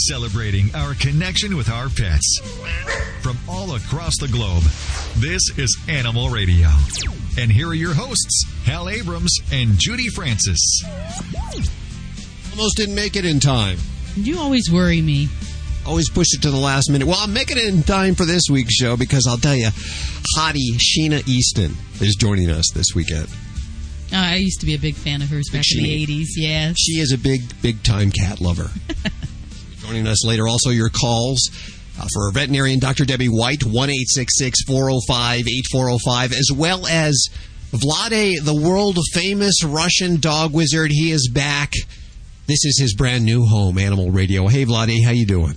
celebrating our connection with our pets. From all across the globe, this is Animal Radio. And here are your hosts, Hal Abrams and Judy Francis. Almost didn't make it in time. You always worry me. Always push it to the last minute. Well, I'm making it in time for this week's show because I'll tell you, hottie Sheena Easton is joining us this weekend. Oh, I used to be a big fan of hers back in the 80s, yes. She is a big, big time cat lover. joining us later, also your calls. Uh, for veterinarian Dr. Debbie White, 1 405 8405, as well as Vlade, the world famous Russian dog wizard. He is back. This is his brand new home, Animal Radio. Hey, Vlade, how you doing?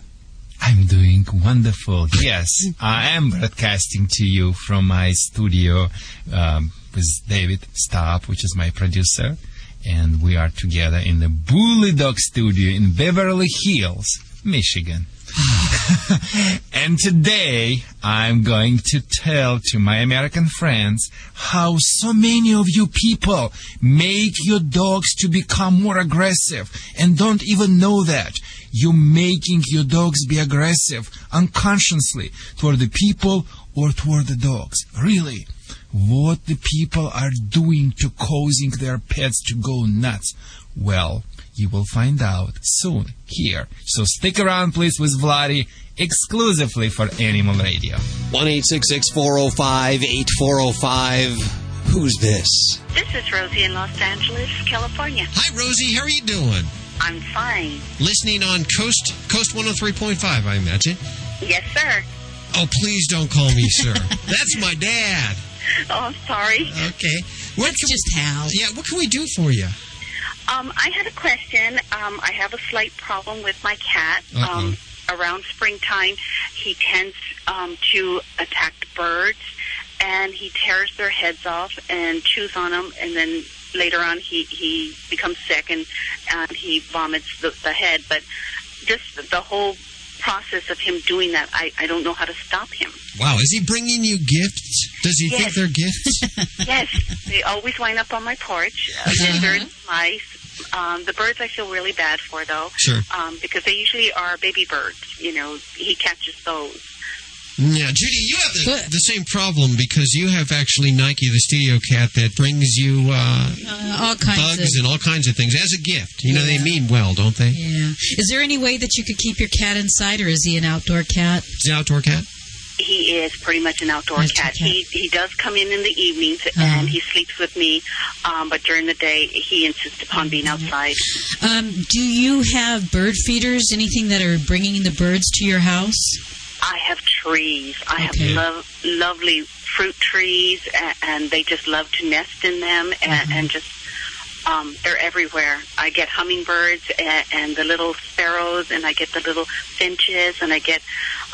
I'm doing wonderful. Yes, I am broadcasting to you from my studio um, with David Stapp, which is my producer, and we are together in the Bully Dog Studio in Beverly Hills, Michigan. and today I'm going to tell to my American friends how so many of you people make your dogs to become more aggressive and don't even know that. You're making your dogs be aggressive unconsciously toward the people or toward the dogs. Really. What the people are doing to causing their pets to go nuts. Well, you will find out soon here. So stick around, please, with Vladi exclusively for Animal Radio. 1 405 8405. Who's this? This is Rosie in Los Angeles, California. Hi, Rosie. How are you doing? I'm fine. Listening on Coast Coast 103.5, I imagine. Yes, sir. Oh, please don't call me sir. That's my dad. Oh, I'm sorry. Okay. What That's just how. Yeah, what can we do for you? Um, I had a question. Um, I have a slight problem with my cat. Uh-oh. Um, around springtime, he tends um, to attack birds, and he tears their heads off and chews on them, and then later on he he becomes sick and and he vomits the, the head. But just the whole process of him doing that, I, I don't know how to stop him. Wow, is he bringing you gifts? Does he Yes. think they're gifts? yes, they always wind up on my porch. Uh, lizards, mice. Um, the birds I feel really bad for, though, Sure. um, because they usually are baby birds. You know, he catches those. Yeah, Judy, you have the, the same problem because you have actually Nike, the studio cat, that brings you uh, Uh, all kinds bugs of. and all kinds of things as a gift. You know, they mean well, don't they? Yeah. Is there any way that you could keep your cat inside, or is he an outdoor cat? Is he an outdoor cat? He is pretty much an outdoor Outdoor cat. cat. He he does come in in the evenings Uh-huh. and he sleeps with me, um, but during the day he insists upon being outside. Um, do you have bird feeders? Anything that are bringing the birds to your house? I have trees. I Okay. have lov- lovely fruit trees, and, and they just love to nest in them, and, Mm-hmm. and just um, they're everywhere. I get hummingbirds and, and the little sparrows, and I get the little finches, and I get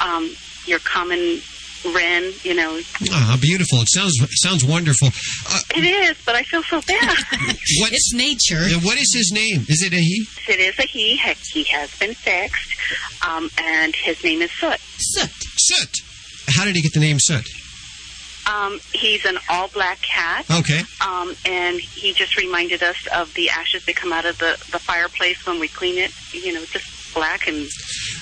um, your common wren. You know, Ah, beautiful. It sounds sounds wonderful. Uh, it is, but I feel so bad. what's, It's nature. what is his name? Is it a he? it is a he. He has been fixed, um, and his name is Soot. Soot. Soot. How did he get the name Soot? Um, he's an all-black cat. Okay. um, and he just reminded us of the ashes that come out of the, the fireplace when we clean it. You know, just black and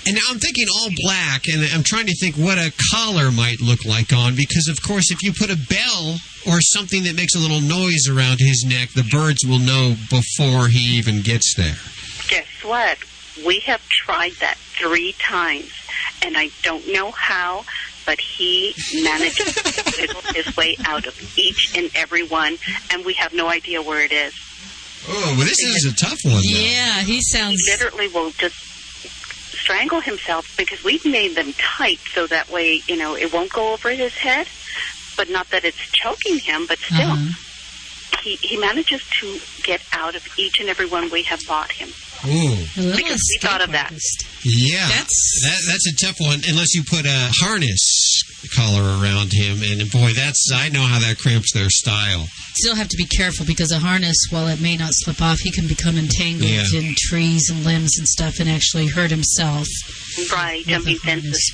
And now I'm thinking all black, and I'm trying to think what a collar might look like on, because of course, if you put a bell or something that makes a little noise around his neck, the birds will know before he even gets there. guess what? We have tried that three times, and I don't know how, but he manages to wiggle his way out of each and every one, and we have no idea where it is. Oh, well, this is a tough one. though. Yeah, he He sounds. literally will just strangle himself because we've made them tight so that way, you know, it won't go over his head. But not that it's choking him, but still. Uh-huh. he, he manages to get out of each and every one we have bought him. Ooh, Because we thought of that. artist. yeah. That's- that, that's a tough one. Unless you put a harness collar around him, and boy, that's I know how that cramps their style. Still have to be careful because a harness, while it may not slip off, he can become entangled Yeah. in trees and limbs and stuff and actually hurt himself. Right, jumping a harness.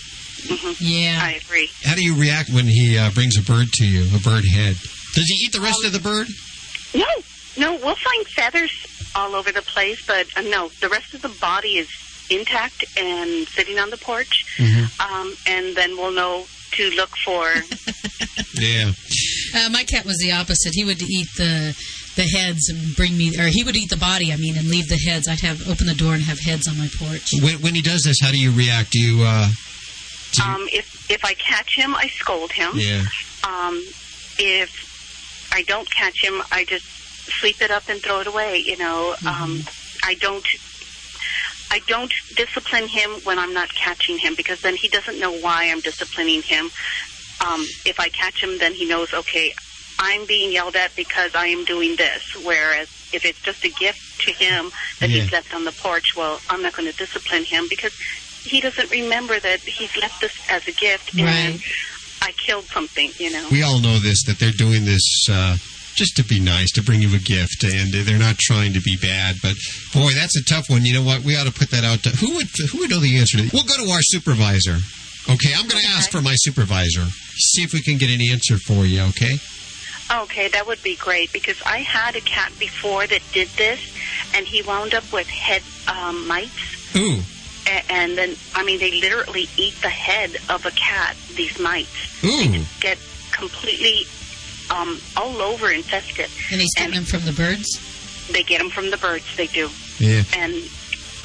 fences. hmm Yeah. I agree. How do you react when he uh, brings a bird to you, a bird head? Does he eat the rest of the bird? No, no, we'll find feathers all over the place, but uh, no, the rest of the body is intact and sitting on the porch, Mm-hmm. um, and then we'll know to look for. Yeah. Uh, my cat was the opposite. He would eat the the heads and bring me, or he would eat the body. I mean, and leave the heads. I'd have open the door and have heads on my porch. When, when he does this, how do you react? Do you, uh, do you um, if if I catch him, I scold him. yeah. Um, if I don't catch him, I just sweep it up and throw it away. You know, um, I don't. I don't discipline him when I'm not catching him because then he doesn't know why I'm disciplining him. Um, if I catch him, then he knows, okay, I'm being yelled at because I am doing this. Whereas if it's just a gift to him that Yeah. he's left on the porch, well, I'm not going to discipline him because he doesn't remember that he's left this as a gift and Right. I killed something, you know. We all know this, that they're doing this uh, just to be nice, to bring you a gift, and they're not trying to be bad. But boy, that's a tough one. You know what? We ought to put that out. To, who would who would know the answer to? That? We'll go to our supervisor. Okay, I'm going to ask for my supervisor. See if we can get an answer for you. Okay. Okay, that would be great because I had a cat before that did this, and he wound up with head um, mites. Ooh. A- And then, I mean, they literally eat the head of a cat. These mites Ooh. get completely um, all over infested. And he's getting them from the birds. They get them from the birds. They do. Yeah. And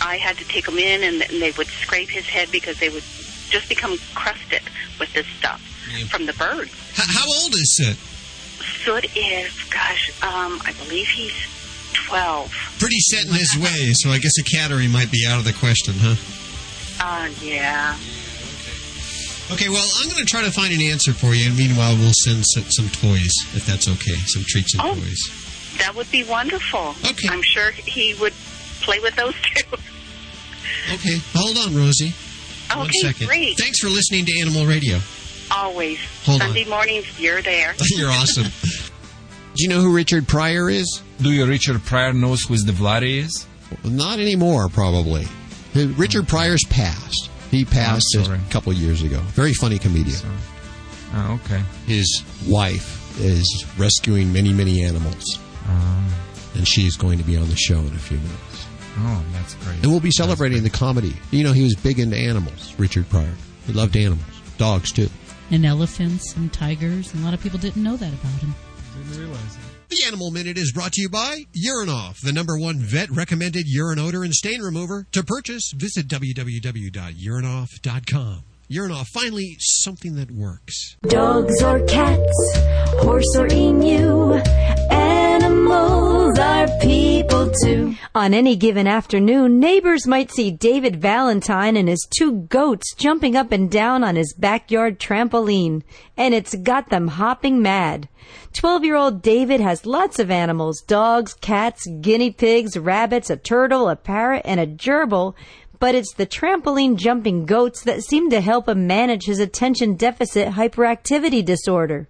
I had to take them in, and, and they would scrape his head because they would just become crusted with this stuff Yeah. from the birds. H- how old is Sid? Soot is, gosh, um, I believe he's twelve. Pretty set in his ways, so I guess a cattery might be out of the question, huh? Uh, yeah. Okay, well, I'm going to try to find an answer for you, and meanwhile, we'll send some, some toys, if that's okay. Some treats and Oh. toys. That would be wonderful. Okay. I'm sure he would play with those too. Okay, hold on, Rosie. Okay, second. great. Thanks for listening to Animal Radio. Always. Hold on. Sunday mornings, you're there. You're awesome. Do you know who Richard Pryor is? Do you Richard Pryor knows who the Vladi is? Not anymore, probably. Richard Pryor's passed. He passed I'm a couple years ago. Very funny comedian. So, oh, okay. His wife is rescuing many, many animals, Um, and she's going to be on the show in a few minutes. oh, that's great. And we'll be celebrating the comedy. You know, he was big into animals, Richard Pryor. He loved animals, dogs too. And elephants and tigers. And a lot of people didn't know that about him. Didn't realize it. The Animal Minute is brought to you by Urinoff, the number one vet recommended urine odor and stain remover. To purchase, visit www.urinoff.com. Urinoff, finally, something that works. Dogs or cats, horse or emu, animals are people too. On any given afternoon, neighbors might see David Valentine and his two goats jumping up and down on his backyard trampoline, and it's got them hopping mad. 12 year old David has lots of animals dogs, cats, guinea pigs, rabbits, a turtle, a parrot, and a gerbil. But it's the trampoline jumping goats that seem to help him manage his attention deficit hyperactivity disorder.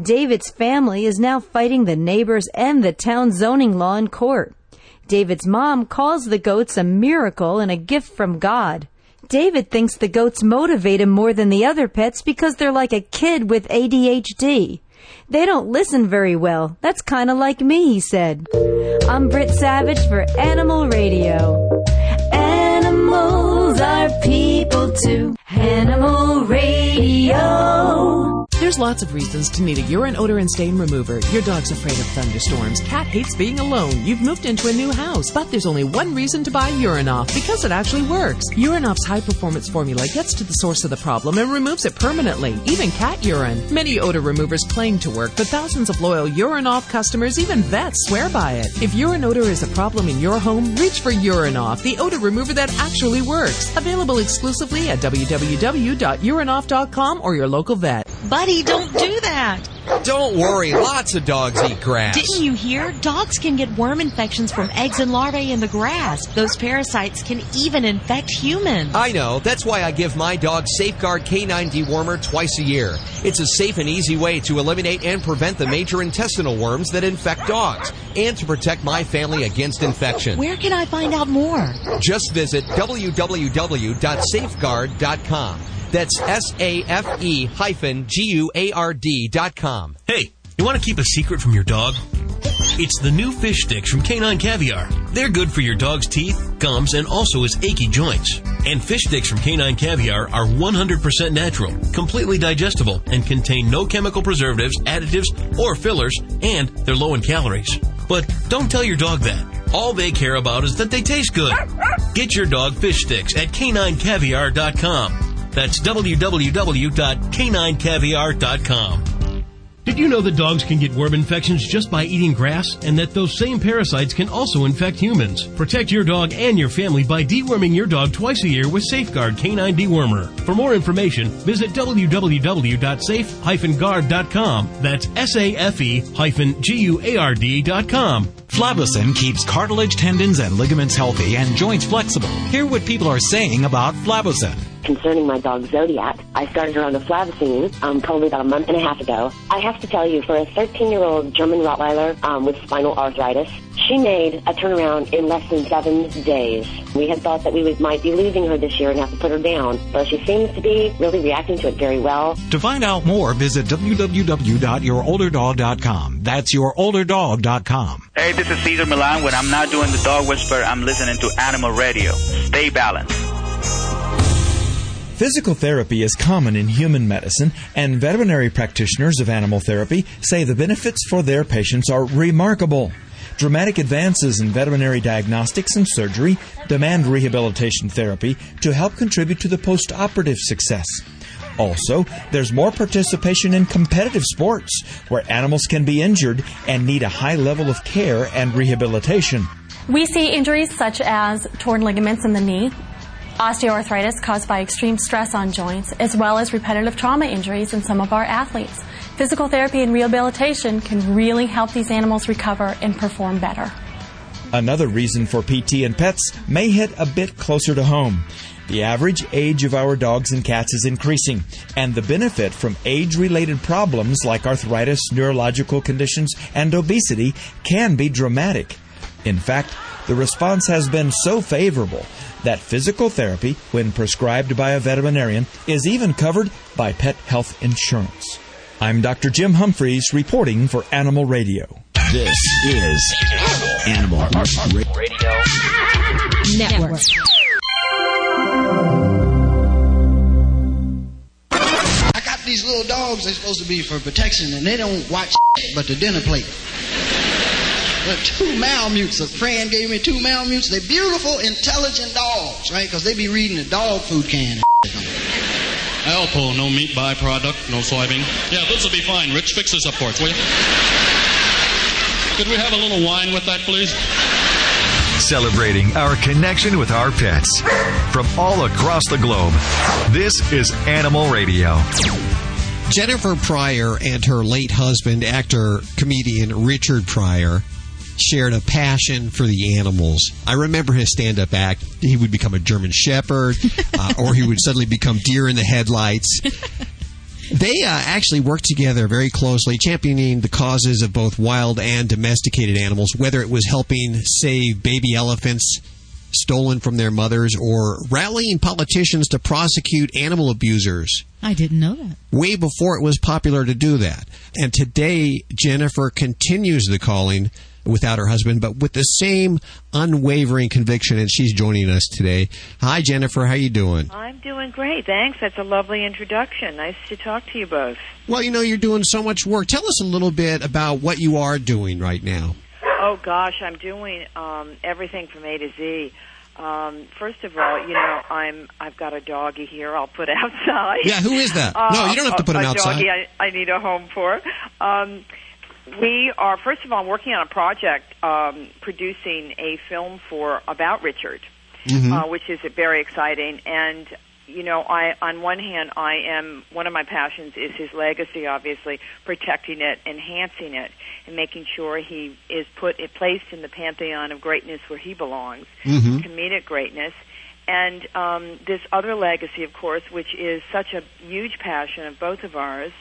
David's family is now fighting the neighbors and the town zoning law in court. David's mom calls the goats a miracle and a gift from God. David thinks the goats motivate him more than the other pets because they're like a kid with ADHD. They don't listen very well. That's kind of like me, he said. I'm Britt Savage for Animal Radio. Animals are people too. Animal Radio. There's lots of reasons to need a urine odor and stain remover. Your dog's afraid of thunderstorms. Cat hates being alone. You've moved into a new house. But there's only one reason to buy Urinoff because it actually works. Urinoff's high performance formula gets to the source of the problem and removes it permanently, even cat urine. Many odor removers claim to work, but thousands of loyal Urinoff customers, even vets, swear by it. If urine odor is a problem in your home, reach for Urinoff, the odor remover that actually works. Available exclusively at www.urinoff.com or your local vet. Buddy, don't do that. Don't worry, lots of dogs eat grass. Didn't you hear? Dogs can get worm infections from eggs and larvae in the grass. Those parasites can even infect humans. I know. That's why I give my dog Safeguard K9 dewormer twice a year. It's a safe and easy way to eliminate and prevent the major intestinal worms that infect dogs and to protect my family against infection. Where can I find out more? Just visit www.safeguard.com. That's S A F E hyphen G U A R D dot com. Hey, you want to keep a secret from your dog? It's the new fish sticks from Canine Caviar. They're good for your dog's teeth, gums, and also his achy joints. And fish sticks from Canine Caviar are 100% natural, completely digestible, and contain no chemical preservatives, additives, or fillers, and they're low in calories. But don't tell your dog that. All they care about is that they taste good. Get your dog fish sticks at caninecaviar.com. That's www.caninecaviar.com. Did you know that dogs can get worm infections just by eating grass and that those same parasites can also infect humans? Protect your dog and your family by deworming your dog twice a year with Safeguard Canine Dewormer. For more information, visit www.safe-guard.com. That's S-A-F-E-G-U-A-R-D.com. Flavocin keeps cartilage, tendons, and ligaments healthy and joints flexible. Hear what people are saying about Flavocin concerning my dog Zodiac. I started her on the Flavocin um, probably about a month and a half ago. I have to tell you, for a 13-year-old German Rottweiler um, with spinal arthritis, she made a turnaround in less than seven days. We had thought that we would, might be losing her this year and have to put her down, but she seems to be really reacting to it very well. To find out more, visit www.yourolderdog.com. That's yourolderdog.com. Hey, this is Cesar Millan. When I'm not doing the dog whisper, I'm listening to Animal Radio. Stay balanced. Physical therapy is common in human medicine, and veterinary practitioners of animal therapy say the benefits for their patients are remarkable. Dramatic advances in veterinary diagnostics and surgery demand rehabilitation therapy to help contribute to the post operative success. Also, there's more participation in competitive sports where animals can be injured and need a high level of care and rehabilitation. We see injuries such as torn ligaments in the knee, osteoarthritis caused by extreme stress on joints, as well as repetitive trauma injuries in some of our athletes. Physical therapy and rehabilitation can really help these animals recover and perform better. Another reason for PT and pets may hit a bit closer to home. The average age of our dogs and cats is increasing, and the benefit from age related problems like arthritis, neurological conditions, and obesity can be dramatic. In fact, the response has been so favorable that physical therapy, when prescribed by a veterinarian, is even covered by pet health insurance. I'm Dr. Jim Humphries reporting for Animal Radio. This is Animal Radio Network. These little dogs, they're supposed to be for protection, and they don't watch but the dinner plate two Malamutes. A friend gave me two Malamutes. They're beautiful, intelligent dogs, right? Because they be reading the dog food can. Alpo, no meat byproduct, no soybean. Yeah, this will be fine. Rich, fix this up for us, will you? Could we have a little wine with that, please? Celebrating our connection with our pets from all across the globe. This is Animal Radio. Jennifer Pryor and her late husband, actor comedian Richard Pryor, shared a passion for the animals. I remember his stand up act. He would become a German Shepherd, uh, or he would suddenly become deer in the headlights. They uh, actually worked together very closely, championing the causes of both wild and domesticated animals, whether it was helping save baby elephants stolen from their mothers or rallying politicians to prosecute animal abusers. I didn't know that. Way before it was popular to do that. And today, Jennifer continues the calling without her husband, but with the same unwavering conviction. And she's joining us today. Hi, Jennifer. How you doing? I'm doing great. Thanks. That's a lovely introduction. Nice to talk to you both. Well, you know, you're doing so much work. Tell us a little bit about what you are doing right now. Oh gosh, I'm doing um, everything from A to Z. Um, first of all, you know, I'm I've got a doggy here. I'll put outside. Yeah, who is that? Uh, no, you don't have to put him a outside. Doggy I, I need a home for. Um, we are first of all working on a project um, producing a film for about Richard, mm-hmm. uh, which is very exciting. And you know, I on one hand, I am one of my passions is his legacy, obviously protecting it, enhancing it, and making sure he is put placed in the pantheon of greatness where he belongs, mm-hmm. comedic greatness. And um, this other legacy, of course, which is such a huge passion of both of ours,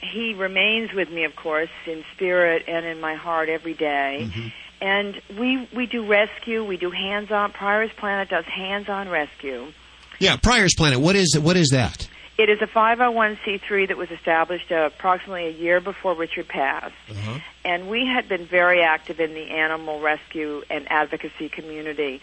he remains with me, of course, in spirit and in my heart every day. Mm-hmm. And we we do rescue. We do hands-on. Pryor's Planet does hands-on rescue. Yeah, Pryor's Planet. What is what is that? It is a 501c3 that was established uh, approximately a year before Richard passed. Uh-huh. And we had been very active in the animal rescue and advocacy community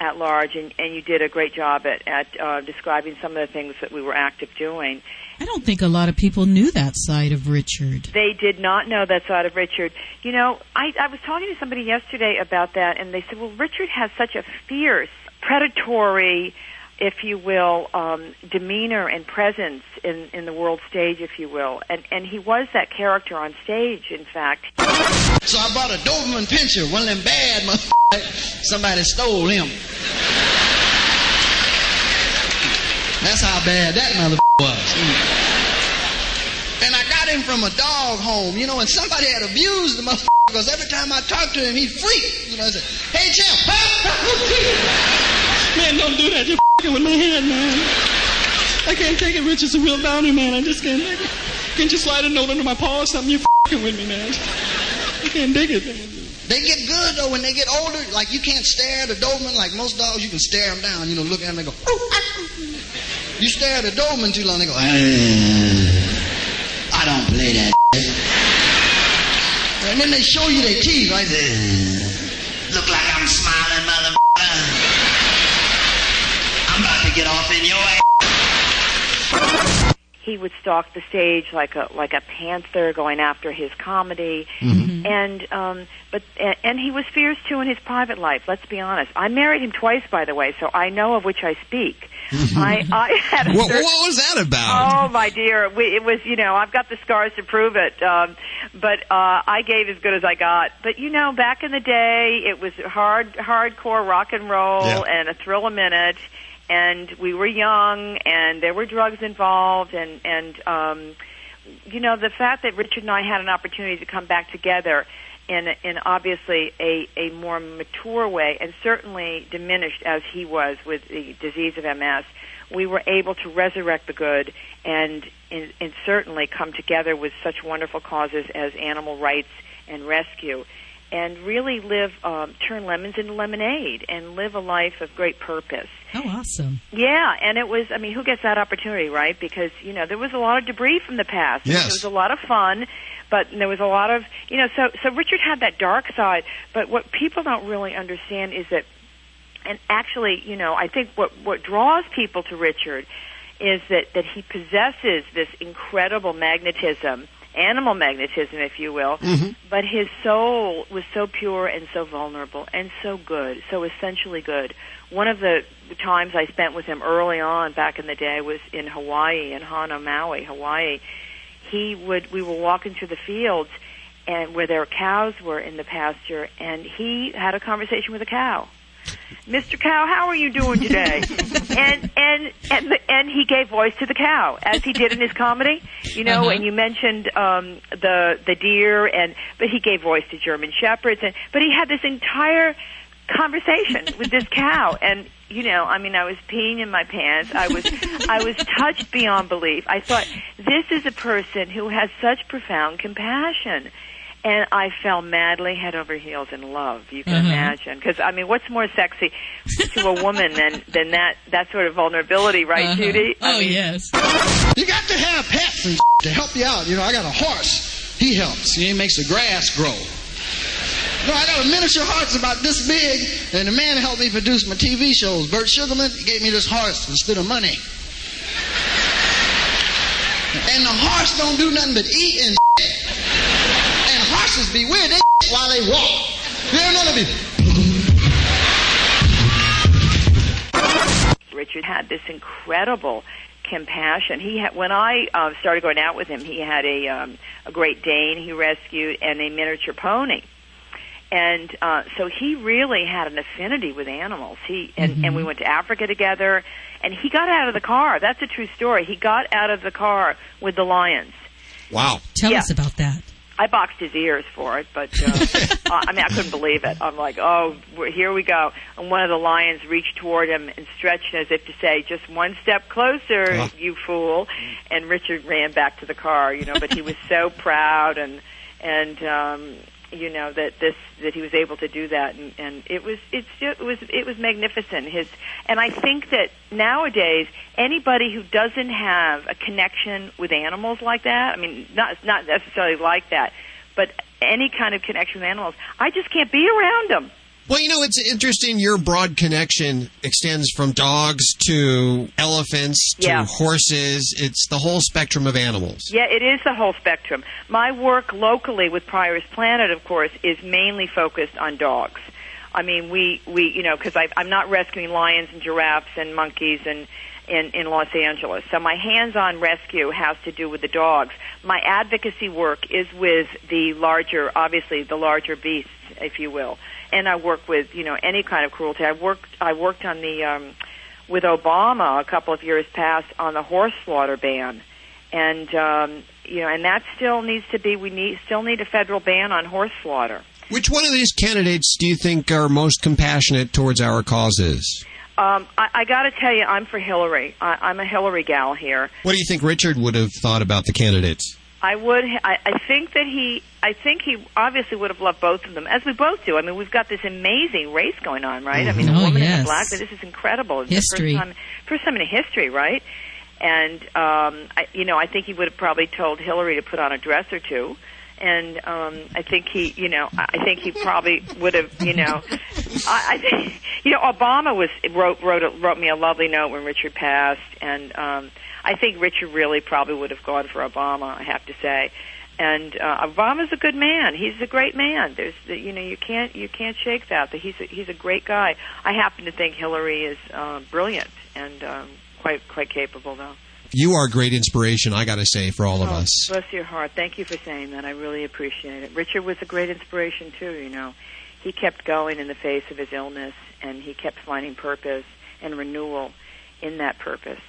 at large, and, and you did a great job at, at uh, describing some of the things that we were active doing. I don't think a lot of people knew that side of Richard. They did not know that side of Richard. You know, I, I was talking to somebody yesterday about that, and they said, well, Richard has such a fierce, predatory, if you will, um, demeanor and presence in, in the world stage, if you will. And, and he was that character on stage, in fact. So I bought a Doberman Pinscher, one of them bad motherfuckers. Somebody stole him. That's how bad that motherfucker was. And I got him from a dog home, you know, and somebody had abused the motherfucker because every time I talked to him, he freaked. You know, I said, hey, champ. Man, don't do that. You're f***ing with my head, man. I can't take it, Rich. It's a real boundary, man. I just can't take it. Can't you slide a note under my paw or something? You're f***ing with me, man. I can't dig it. They get good though when they get older. Like you can't stare at a Doberman like most dogs. You can stare them down. You know, look at them and go. You stare at a Doberman too long, they go. "Ah, I don't play that. And then they show you their teeth, right? "Ah, Look like I'm smiling, mother. I'm about to get off in your ass. He would stalk the stage like a like a panther, going after his comedy, Mm-hmm. and um, but and, and he was fierce too in his private life. Let's be honest. I married him twice, by the way, so I know of which I speak. I I had a What, certain- what was that about? Oh my dear, we, it was you know I've got the scars to prove it. Um, but uh, I gave as good as I got. But you know, back in the day, it was hard, hardcore rock and roll Yeah. and a thrill a minute. And we were young, and there were drugs involved, and and um, you know the fact that Richard and I had an opportunity to come back together in in obviously a a more mature way, and certainly diminished as he was with the disease of MS. We were able to resurrect the good and and, and certainly come together with such wonderful causes as animal rights and rescue. And really live, um, turn lemons into lemonade, and live a life of great purpose. Oh, awesome. Yeah, and it was, I mean, who gets that opportunity, right? Because, you know, there was a lot of debris from the past. Yes. There was a lot of fun, but there was a lot of, you know, so, so Richard had that dark side, but what people don't really understand is that, and actually, you know, I think what, what draws people to Richard is that, that he possesses this incredible magnetism, animal magnetism, if you will, mm-hmm. but his soul was so pure and so vulnerable and so good, so essentially good. One of the times I spent with him early on back in the day was in Hawaii, in Hana, Maui, Hawaii. He would, we were walking through the fields and where their cows were in the pasture and he had a conversation with a cow. Mr. Cow, how are you doing today? and and and the, and he gave voice to the cow as he did in his comedy, you know. Uh-huh. And you mentioned um, the the deer, and but he gave voice to German shepherds, and but he had this entire conversation with this cow, and you know, I mean, I was peeing in my pants. I was I was touched beyond belief. I thought this is a person who has such profound compassion. And I fell madly head over heels in love. You can Mhm. imagine, because I mean, what's more sexy to a woman than than that that sort of vulnerability, right, Uh-huh. Judy? I Oh, mean, yes. You got to have pets and to help you out. You know, I got a horse. He helps. He makes the grass grow. No, I got a miniature horse about this big, and the man helped me produce my TV shows. Burt Sugarman he gave me this horse instead of money. And the horse don't do nothing but eat and And horses be weird. They while they walk. You don't know they be. Richard had this incredible compassion. He had when I uh, started going out with him, he had a um, a Great Dane he rescued and a miniature pony. And uh, so he really had an affinity with animals. He and, and we went to Africa together. And he got out of the car. That's a true story. He got out of the car with the lions. Wow. Tell Yeah. us about that. I boxed his ears for it, but uh, uh, I mean, I couldn't believe it. I'm like, oh, here we go. And one of the lions reached toward him and stretched as if to say, just one step closer, Ah. you fool. And Richard ran back to the car, you know, but he was so proud and, and, um, you know that this that he was able to do that, and, and it was it's it was it was magnificent. His and I think that nowadays anybody who doesn't have a connection with animals like that, I mean, not not necessarily like that, but any kind of connection with animals, I just can't be around them. Well, you know, it's interesting. Your broad connection extends from dogs to elephants to Yeah. horses. It's the whole spectrum of animals. Yeah, it is the whole spectrum. My work locally with Pryor's Planet, of course, is mainly focused on dogs. I mean, we we you know because I'm not rescuing lions and giraffes and monkeys and in in Los Angeles. So my hands-on rescue has to do with the dogs. My advocacy work is with the larger, obviously the larger beasts, if you will. And I work with you know any kind of cruelty. I worked I worked on the um, with Obama a couple of years past on the horse slaughter ban, and um, you know and that still needs to be we need still need a federal ban on horse slaughter. Which one of these candidates do you think are most compassionate towards our causes? Um, I, I got to tell you, I'm for Hillary. I, I'm a Hillary gal here. What do you think Richard would have thought about the candidates? I would. I, I think that he. I think he obviously would have loved both of them, as we both do. I mean, we've got this amazing race going on, right? I mean, Mhm. a Oh, woman in yes. the black. This is incredible. It's the History. First time, first time in history, right? And um, I, you know, I think he would have probably told Hillary to put on a dress or two. And um, I think he, you know, I I think he probably would have, you know, I, I think, you know, Obama was wrote wrote a, wrote me a lovely note when Richard passed, and um, I think Richard really probably would have gone for Obama. I have to say, and uh, Obama's a good man. He's a great man. There's, the, you know, you can't you can't shake that. That he's a, he's a great guy. I happen to think Hillary is uh, brilliant and um, quite quite capable, though. You are a great inspiration, I got to say, for all of Oh, us. Bless your heart. Thank you for saying that. I really appreciate it. Richard was a great inspiration too. You know, he kept going in the face of his illness, and he kept finding purpose and renewal in that purpose.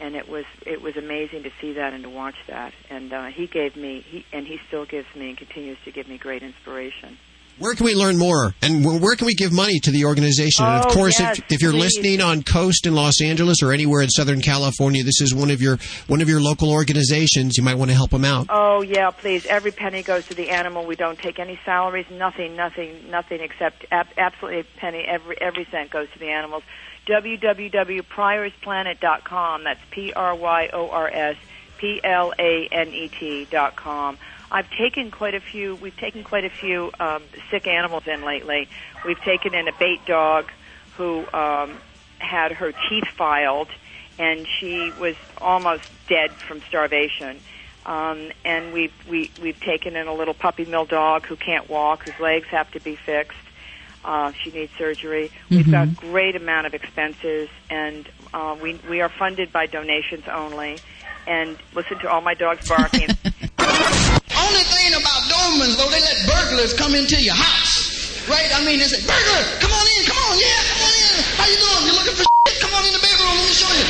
And it was it was amazing to see that and to watch that. And uh, he gave me, he and he still gives me and continues to give me great inspiration. Where can we learn more? And where can we give money to the organization? Oh, and of Oh, course, yes, if, if you're please. listening on Coast in Los Angeles or anywhere in Southern California, this is one of your one of your local organizations. You might want to help them out. Oh yeah, please. Every penny goes to the animal. We don't take any salaries. Nothing, nothing, nothing except ab- absolutely a penny. Every every cent goes to the animals. www.pryorsplanet.com. That's P R Y O R S P L A N E T dot com. I've taken quite a few. We've taken quite a few um, sick animals in lately. We've taken in a bait dog who um, had her teeth filed, and she was almost dead from starvation. Um, and we've we, we've taken in a little puppy mill dog who can't walk, whose legs have to be fixed. Uh, she needs surgery. We've got great amount of expenses, and uh, we we are funded by donations only. And listen to all my dogs barking. Only thing about Dobermans, though, they let burglars come into your house. Right? I mean, they say, burglar, come on in, come on, yeah, come on in. How you doing? You looking for shit? Come on in the bedroom, let me show you.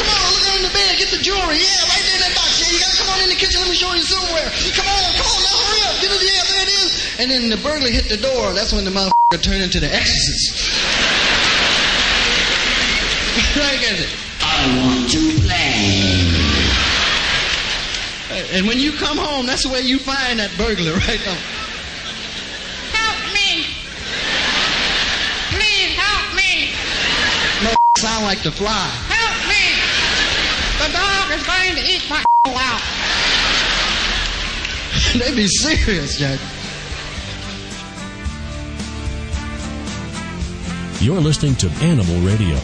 Come on, look under the bed, get the jewelry. Yeah, right there in that box. Yeah, you gotta come on in the kitchen, let me show you silverware. Come on, come on, now hurry up. Get it, yeah, there it is. And then the burglar hit the door. That's when the motherfucker turned into the exorcist. get it. I want to play. And when you come home, that's the way you find that burglar right now. Help me! Please help me! No sound like the fly. Help me! The dog is going to eat my out. they be serious, Jack. You're listening to Animal Radio.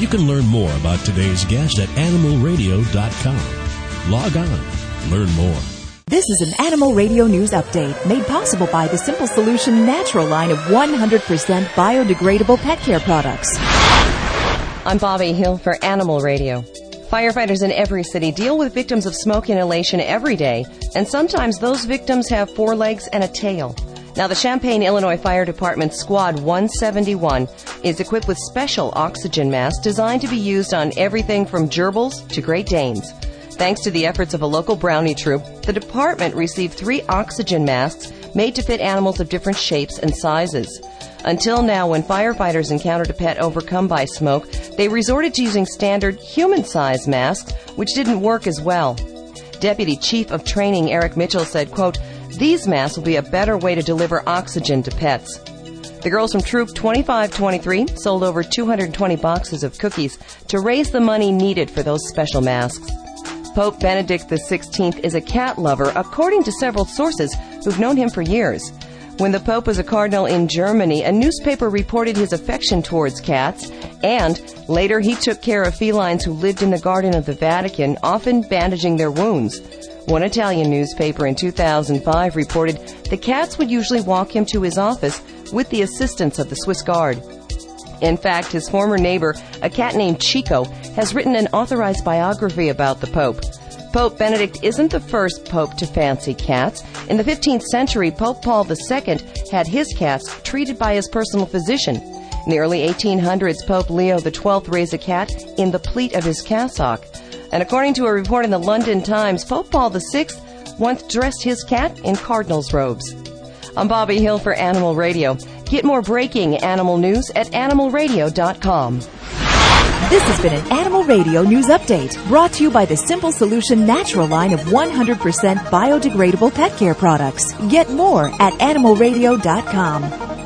You can learn more about today's guest at animalradio.com. Log on, learn more. This is an Animal Radio News Update made possible by the Simple Solution Natural line of 100% biodegradable pet care products. I'm Bobby Hill for Animal Radio. Firefighters in every city deal with victims of smoke inhalation every day, and sometimes those victims have four legs and a tail. Now, the Champaign, Illinois Fire Department Squad 171 is equipped with special oxygen masks designed to be used on everything from gerbils to Great Danes. Thanks to the efforts of a local brownie troop, the department received three oxygen masks made to fit animals of different shapes and sizes. Until now, when firefighters encountered a pet overcome by smoke, they resorted to using standard human sized masks, which didn't work as well. Deputy Chief of Training Eric Mitchell said, quote, These masks will be a better way to deliver oxygen to pets. The girls from Troop 2523 sold over 220 boxes of cookies to raise the money needed for those special masks. Pope Benedict XVI is a cat lover, according to several sources who've known him for years. When the Pope was a cardinal in Germany, a newspaper reported his affection towards cats, and later he took care of felines who lived in the garden of the Vatican, often bandaging their wounds. One Italian newspaper in 2005 reported the cats would usually walk him to his office with the assistance of the Swiss Guard. In fact, his former neighbor, a cat named Chico, has written an authorized biography about the Pope. Pope Benedict isn't the first pope to fancy cats. In the 15th century, Pope Paul II had his cats treated by his personal physician. In the early 1800s, Pope Leo XII raised a cat in the pleat of his cassock. And according to a report in the London Times, Pope Paul VI once dressed his cat in cardinal's robes. I'm Bobby Hill for Animal Radio. Get more breaking animal news at animalradio.com. This has been an Animal Radio News Update brought to you by the Simple Solution Natural line of 100% biodegradable pet care products. Get more at animalradio.com.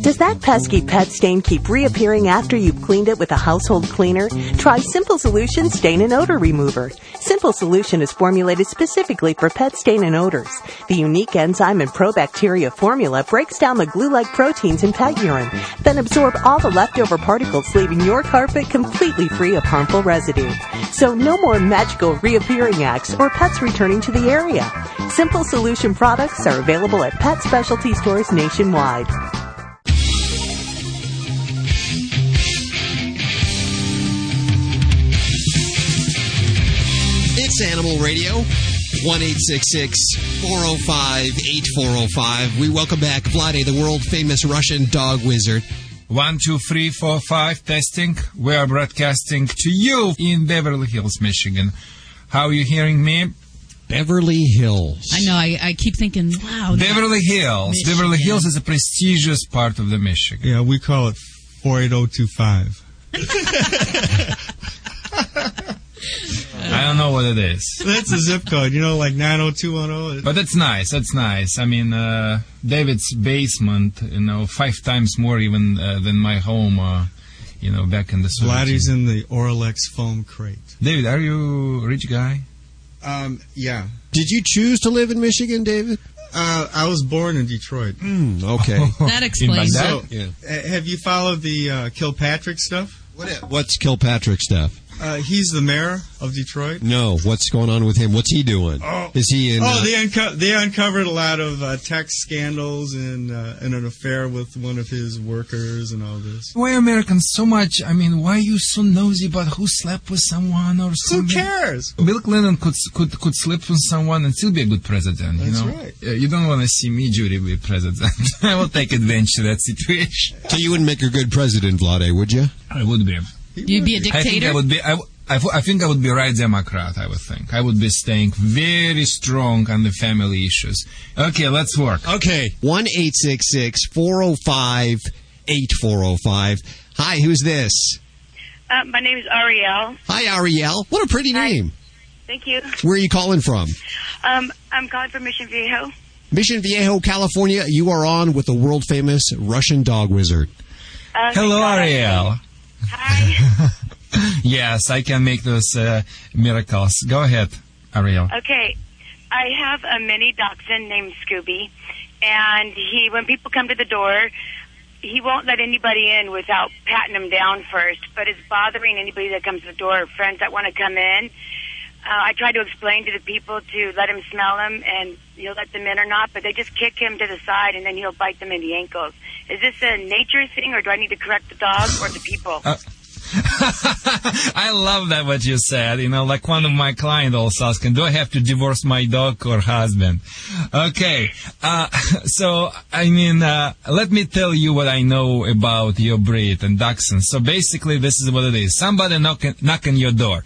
Does that pesky pet stain keep reappearing after you've cleaned it with a household cleaner? Try Simple Solution Stain and Odor Remover. Simple Solution is formulated specifically for pet stain and odors. The unique enzyme and probacteria formula breaks down the glue-like proteins in pet urine, then absorb all the leftover particles, leaving your carpet completely free of harmful residue. So no more magical reappearing acts or pets returning to the area. Simple Solution products are available at pet specialty stores nationwide. It's Animal Radio. 1 405 8405. We welcome back Vlade, the world famous Russian dog wizard. One, two, three, four, five, testing. We are broadcasting to you in Beverly Hills, Michigan. How are you hearing me? Beverly Hills. I know. I, I keep thinking, wow. Beverly Hills. Michigan. Beverly Hills is a prestigious part of the Michigan. Yeah, we call it 48025. I don't know what it is. That's a zip code, you know, like 90210. But that's nice. That's nice. I mean, uh, David's basement, you know, five times more even uh, than my home, uh, you know, back in the 70s. Vladdy's in the Oralex foam crate. David, are you a rich guy? Um, yeah. Did you choose to live in Michigan, David? Uh, I was born in Detroit. Mm, okay. That explains So, it. Yeah. have you followed the uh, Kilpatrick stuff? What, What's Kilpatrick stuff? Uh, he's the mayor of Detroit. No, what's going on with him? What's he doing? Oh. Is he in? oh, uh, they, unco- they uncovered a lot of uh, tax scandals and, uh, and an affair with one of his workers and all this. Why Americans so much? I mean, why are you so nosy about who slept with someone or Who cares? Bill Clinton could could could sleep with someone and still be a good president. you That's know, right. Uh, you don't want to see me, Judy, be president. I will take advantage of that situation. so you wouldn't make a good president, Vlade, would you? I would be. You'd be a I think I would be. I, I, I think I would be right Democrat. I would think I would be staying very strong on the family issues. Okay, let's work. Okay. One eight six six four zero five eight four zero five. Hi, who's this? Uh, my name is Ariel. Hi, Ariel. What a pretty name. Thank you. Where are you calling from? Um, I'm calling from Mission Viejo. Mission Viejo, California. You are on with the world famous Russian dog wizard. Uh, Hello, Ariel. Hi. yes, I can make those uh, miracles. Go ahead, Ariel. Okay, I have a mini dachshund named Scooby, and he, when people come to the door, he won't let anybody in without patting them down first. But it's bothering anybody that comes to the door, friends that want to come in. Uh, I try to explain to the people to let him smell him, and you'll let them in or not. But they just kick him to the side, and then he'll bite them in the ankles. Is this a nature thing, or do I need to correct the dog or the people? Uh, I love that what you said. You know, like one of my clients also asking, do I have to divorce my dog or husband? Okay. Uh, so, I mean, uh, let me tell you what I know about your breed and dachshund. So basically, this is what it is. Somebody knock, knock on your door.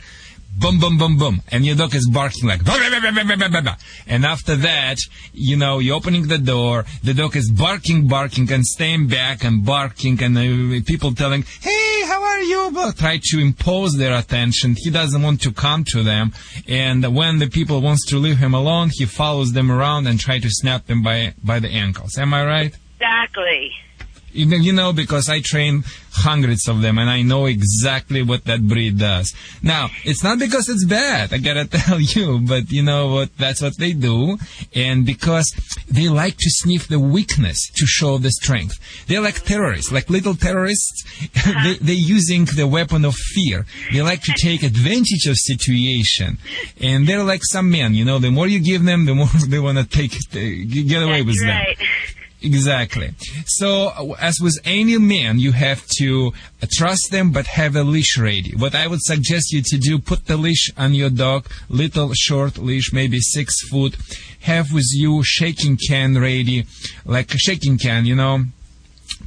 Boom, boom, boom, boom, and your dog is barking like, "Bah, bah, bah, bah, bah, bah, bah, bah." and after that, you know, you're opening the door, the dog is barking, barking, and staying back and barking, and uh, people telling, hey, how are you? But try to impose their attention. He doesn't want to come to them, and when the people wants to leave him alone, he follows them around and try to snap them by by the ankles. Am I right? Exactly. You know- because I train hundreds of them and I know exactly what that breed does. Now, it's not because it's bad, I gotta tell you, but you know what, that's what they do. And because they like to sniff the weakness to show the strength. They're like terrorists, like little terrorists. they, they're using the weapon of fear. They like to take advantage of situation. And they're like some men, you know, the more you give them, the more they wanna take, uh, get away with them. Exactly. So, as with any man, you have to uh, trust them, but have a leash ready. What I would suggest you to do, put the leash on your dog, little short leash, maybe six foot. Have with you shaking can ready, like a shaking can, you know,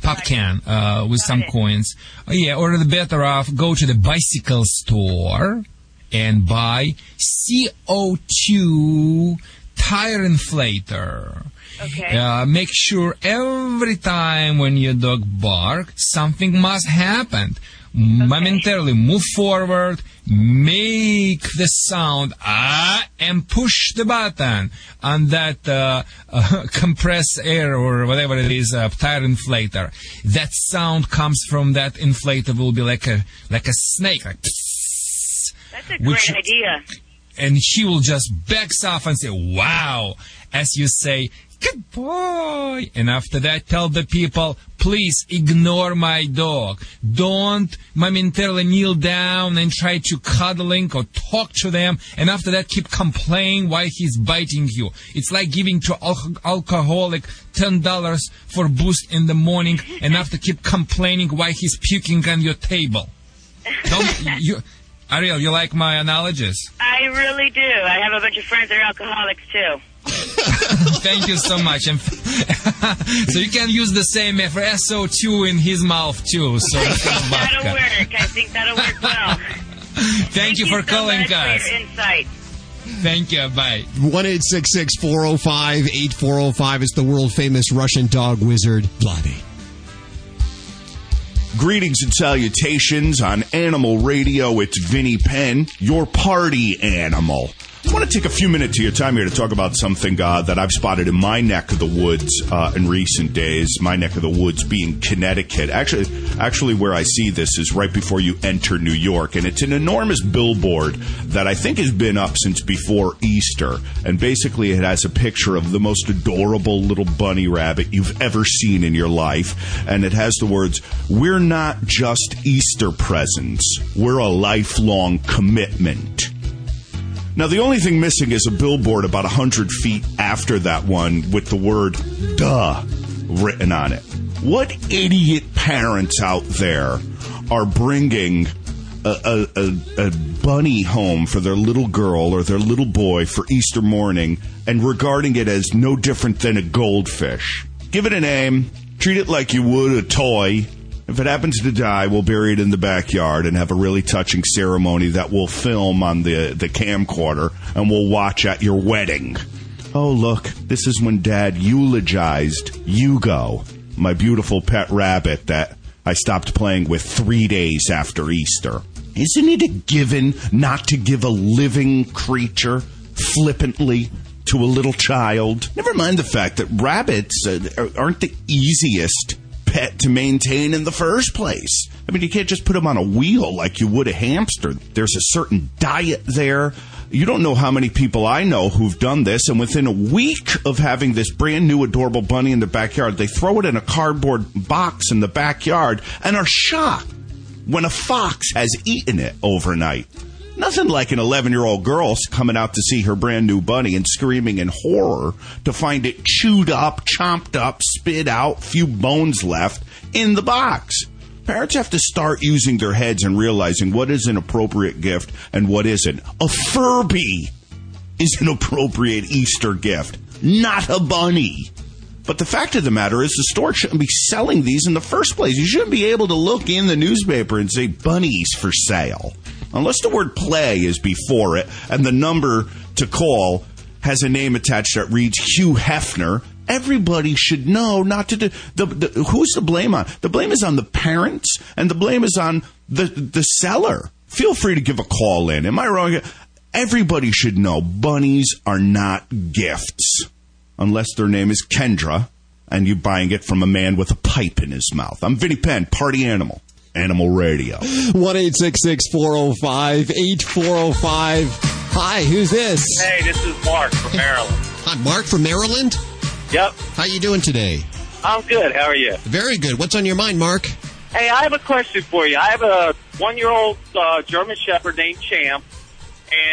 pop can uh, with some coins. Oh, yeah, or the better off, go to the bicycle store and buy CO2 tire inflator. Okay. Uh, make sure every time when your dog bark, something must happen. Momentarily move forward, make the sound ah, and push the button on that uh, uh, compressed air or whatever it is, uh, tire inflator. That sound comes from that inflator will be like a like a snake, like That's a great Which- idea. and she will just backs off and say, "Wow!" As you say, "Good boy," and after that, tell the people, "Please ignore my dog. Don't momentarily kneel down and try to cuddling or talk to them." And after that, keep complaining why he's biting you. It's like giving to al- alcoholic ten dollars for boost in the morning, and after keep complaining why he's puking on your table. Don't you? Ariel, you like my analogies? I really do. I have a bunch of friends that are alcoholics too. Thank you so much. And so you can use the same for SO2 in his mouth too. So instead of That'll vodka. work. I think that'll work well. Thank, you for so calling much us. For your insight. Thank you. Bye. 1 405 8405 is the world famous Russian dog wizard, Vladae. Greetings and salutations on Animal Radio. It's Vinny Penn, your party animal. I want to take a few minutes of your time here to talk about something uh, that I've spotted in my neck of the woods uh, in recent days. My neck of the woods being Connecticut. Actually, actually, where I see this is right before you enter New York, and it's an enormous billboard that I think has been up since before Easter. And basically, it has a picture of the most adorable little bunny rabbit you've ever seen in your life, and it has the words, "We're not just Easter presents. We're a lifelong commitment." Now, the only thing missing is a billboard about 100 feet after that one with the word duh written on it. What idiot parents out there are bringing a, a, a, a bunny home for their little girl or their little boy for Easter morning and regarding it as no different than a goldfish? Give it a name, treat it like you would a toy, if it happens to die, we'll bury it in the backyard and have a really touching ceremony that we'll film on the, the camcorder and we'll watch at your wedding. Oh, look, this is when Dad eulogized Hugo, my beautiful pet rabbit that I stopped playing with three days after Easter. Isn't it a given not to give a living creature flippantly to a little child? Never mind the fact that rabbits uh, aren't the easiest pet to maintain in the first place. I mean, you can't just put them on a wheel like you would a hamster. There's a certain diet there. You don't know how many people I know who've done this, and within a week of having this brand new adorable bunny in the backyard, they throw it in a cardboard box in the backyard and are shocked when a fox has eaten it overnight. Nothing like an 11 year old girl coming out to see her brand new bunny and screaming in horror to find it chewed up, chomped up, spit out, few bones left in the box. Parents have to start using their heads and realizing what is an appropriate gift and what isn't. A Furby is an appropriate Easter gift, not a bunny. But the fact of the matter is, the store shouldn't be selling these in the first place. You shouldn't be able to look in the newspaper and say bunnies for sale. Unless the word play is before it and the number to call has a name attached that reads Hugh Hefner, everybody should know not to do the, the who's the blame on? The blame is on the parents and the blame is on the the seller. Feel free to give a call in. Am I wrong? Everybody should know bunnies are not gifts unless their name is Kendra and you're buying it from a man with a pipe in his mouth. I'm Vinny Penn, party animal. Animal Radio. 1 405 8405. Hi, who's this? Hey, this is Mark from Maryland. Hi, Mark from Maryland? Yep. How you doing today? I'm good. How are you? Very good. What's on your mind, Mark? Hey, I have a question for you. I have a one-year-old uh, German Shepherd named Champ,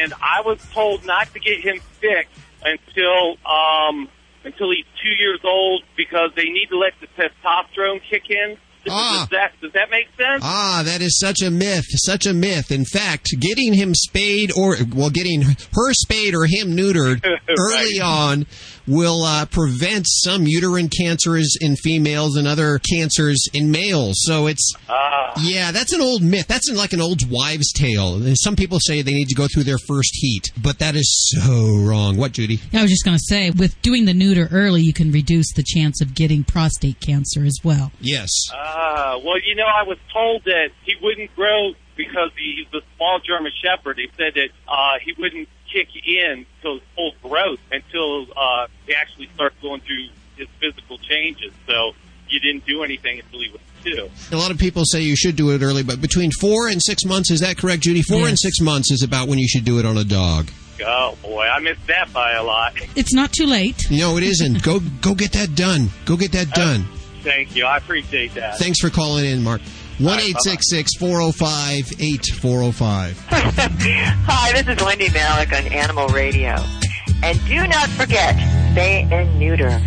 and I was told not to get him fixed until um, until he's two years old because they need to let the testosterone kick in. Ah. Does that does that make sense? Ah, that is such a myth. Such a myth. In fact, getting him spayed or, well, getting her spayed or him neutered early on will uh, prevent some uterine cancers in females and other cancers in males. So it's, Ah. yeah, that's an old myth. That's like an old wives' tale. Some people say they need to go through their first heat, but that is so wrong. What, Judy? I was just going to say, with doing the neuter early, you can reduce the chance of getting prostate cancer as well. Yes. Uh, well, you know, I was told that he wouldn't grow because he's a small German Shepherd. He said that uh, he wouldn't kick in till full growth until uh, he actually starts going through his physical changes. So you didn't do anything until he was two. A lot of people say you should do it early, but between four and six months, is that correct, Judy? Four and six months is about when you should do it on a dog. Oh boy, I missed that by a lot. It's not too late. No, it isn't. go go get that done. Go get that done. Thank you, I appreciate that. Thanks for calling in, Mark. One eight six six four zero five eight four zero five. Hi, this is Wendie Malick on Animal Radio. And do not forget, spay and neuter.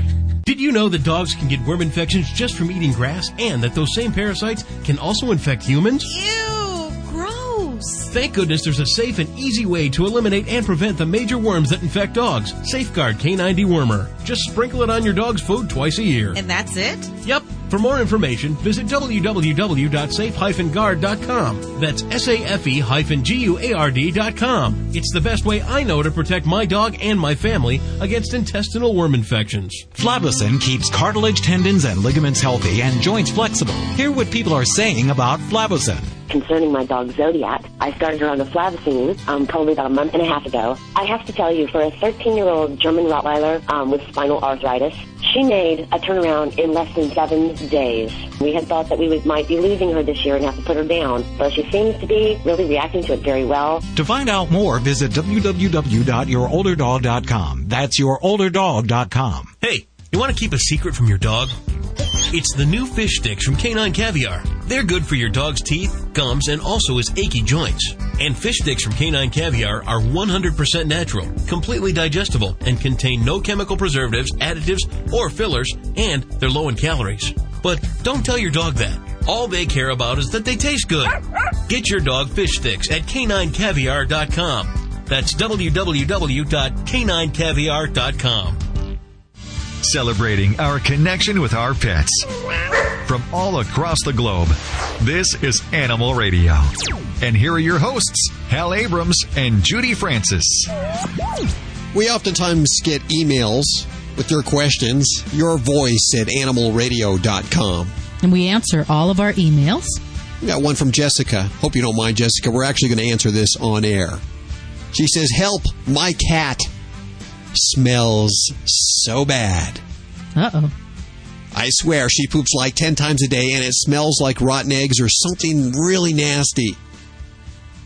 Did you know that dogs can get worm infections just from eating grass and that those same parasites can also infect humans? Ew, gross. Thank goodness there's a safe and easy way to eliminate and prevent the major worms that infect dogs. Safeguard Canine Wormer. Just sprinkle it on your dog's food twice a year. And that's it? Yep. For more information, visit www.safe-guard.com. That's S-A-F-E-G-U-A-R-D.com. It's the best way I know to protect my dog and my family against intestinal worm infections. Flavocin keeps cartilage, tendons, and ligaments healthy and joints flexible. Hear what people are saying about Flavocin. concerning my dog Zodiac. I started her on the Flavacine um, probably about a month and a half ago. I have to tell you, for a 13-year-old German Rottweiler um, with spinal arthritis, she made a turnaround in less than seven days. We had thought that we would, might be losing her this year and have to put her down, but she seems to be really reacting to it very well. To find out more, visit www.yourolderdog.com. That's yourolderdog.com. Hey, you want to keep a secret from your dog? It's the new fish sticks from Canine Caviar. They're good for your dog's teeth, gums, and also his achy joints. And fish sticks from Canine Caviar are 100% natural, completely digestible, and contain no chemical preservatives, additives, or fillers, and they're low in calories. But don't tell your dog that. All they care about is that they taste good. Get your dog fish sticks at caninecaviar.com. That's www.caninecaviar.com. Celebrating our connection with our pets. From all across the globe, this is Animal Radio. And here are your hosts, Hal Abrams and Judy Francis. We oftentimes get emails with your questions, your voice at animalradio.com. And we answer all of our emails. We got one from Jessica. Hope you don't mind, Jessica. We're actually going to answer this on air. She says, Help, my cat smells so bad. Uh oh. I swear she poops like 10 times a day and it smells like rotten eggs or something really nasty.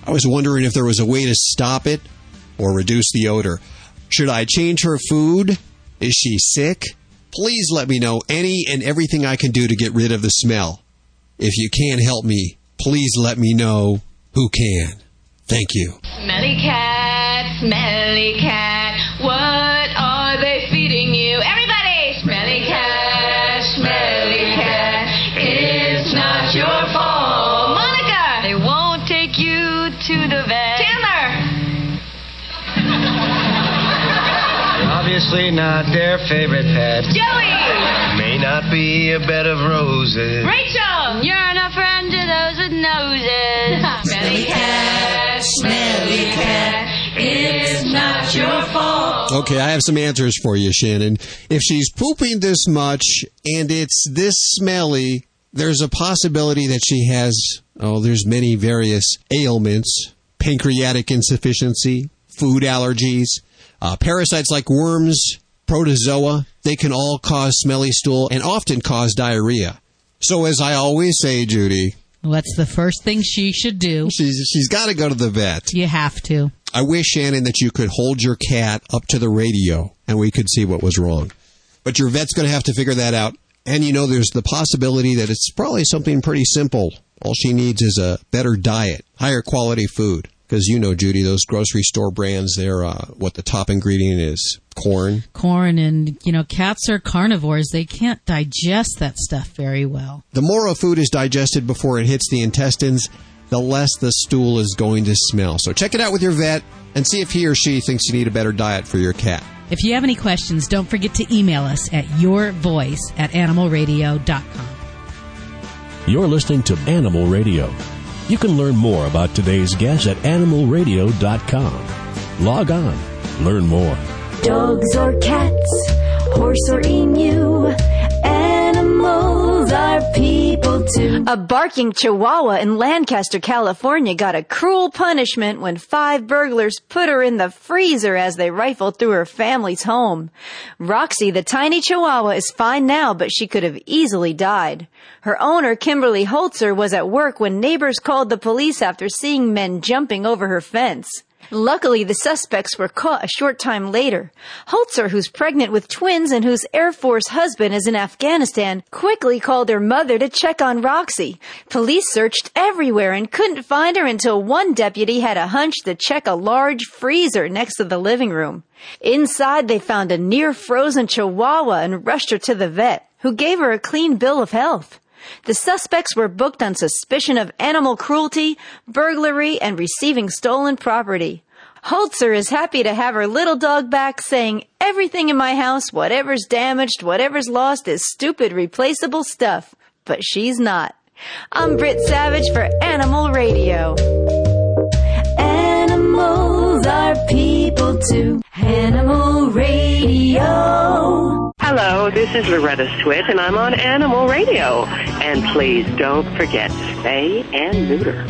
I was wondering if there was a way to stop it or reduce the odor. Should I change her food? Is she sick? Please let me know any and everything I can do to get rid of the smell. If you can't help me, please let me know who can. Thank you. Smelly cat, smelly cat, Obviously not their favorite pet. Joey! May not be a bed of roses. Rachel! You're not a friend to those with noses. smelly cat, smelly cat. It's not your fault. Okay, I have some answers for you, Shannon. If she's pooping this much and it's this smelly, there's a possibility that she has, oh, there's many various ailments, pancreatic insufficiency, food allergies, uh, parasites like worms, protozoa. They can all cause smelly stool and often cause diarrhea. So as I always say, Judy, What's the first thing she should do? she's, she's got to go to the vet. You have to. I wish, Shannon, that you could hold your cat up to the radio and we could see what was wrong. But your vet's going to have to figure that out. And you know, there's the possibility that it's probably something pretty simple. All she needs is a better diet, higher quality food. Because you know, Judy, those grocery store brands, they're, uh, what the top ingredient is corn. Corn and, you know, cats are carnivores. They can't digest that stuff very well. The more a food is digested before it hits the intestines, the less the stool is going to smell. So check it out with your vet and see if he or she thinks you need a better diet for your cat. If you have any questions, don't forget to email us at yourvoice at animalradio.com. You're listening to Animal Radio. You can learn more about today's guest at animalradio.com. Log on, learn more. Dogs or cats, horse or emu, people too. A barking chihuahua in Lancaster, California got a cruel punishment when five burglars put her in the freezer as they rifled through her family's home. Roxy, the tiny chihuahua, is fine now, but she could have easily died. Her owner, Kimberly Holzer, was at work when neighbors called the police after seeing men jumping over her fence. Luckily, the suspects were caught a short time later. Holzer, who's pregnant with twins and whose Air Force husband is in Afghanistan, quickly called her mother to check on Roxy. Police searched everywhere and couldn't find her until one deputy had a hunch to check a large freezer next to the living room. Inside, they found a near frozen chihuahua and rushed her to the vet, who gave her a clean bill of health. The suspects were booked on suspicion of animal cruelty, burglary, and receiving stolen property. Holzer is happy to have her little dog back, saying, Everything in my house, whatever's damaged, whatever's lost, is stupid, replaceable stuff. But she's not. I'm Britt Savage for Animal Radio. Animals are people too. Animal Radio. Hello, this is Loretta Swit, and I'm on Animal Radio. And please don't forget, spay and neuter.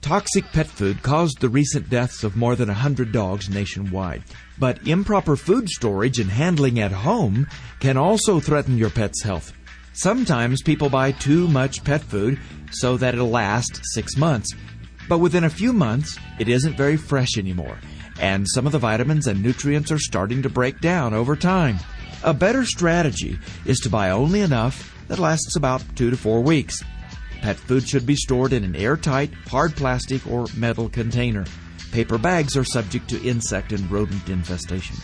Toxic pet food caused the recent deaths of more than 100 dogs nationwide. But improper food storage and handling at home can also threaten your pet's health. Sometimes people buy too much pet food so that it'll last six months. But within a few months, it isn't very fresh anymore, and some of the vitamins and nutrients are starting to break down over time. A better strategy is to buy only enough that lasts about two to four weeks. Pet food should be stored in an airtight, hard plastic or metal container. Paper bags are subject to insect and rodent infestation.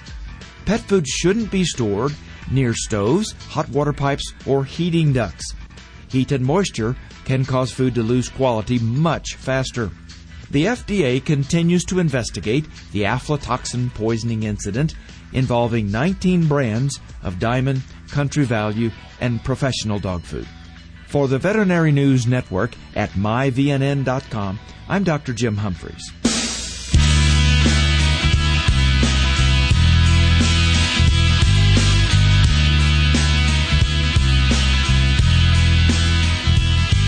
Pet food shouldn't be stored near stoves, hot water pipes, or heating ducts. Heat and moisture can cause food to lose quality much faster. The FDA continues to investigate the aflatoxin poisoning incident involving 19 brands of Diamond, Country Value, and Professional Dog Food. For the Veterinary News Network at myvnn.com, I'm Dr. Jim Humphries.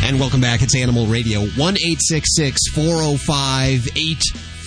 And welcome back. It's Animal Radio. 1 405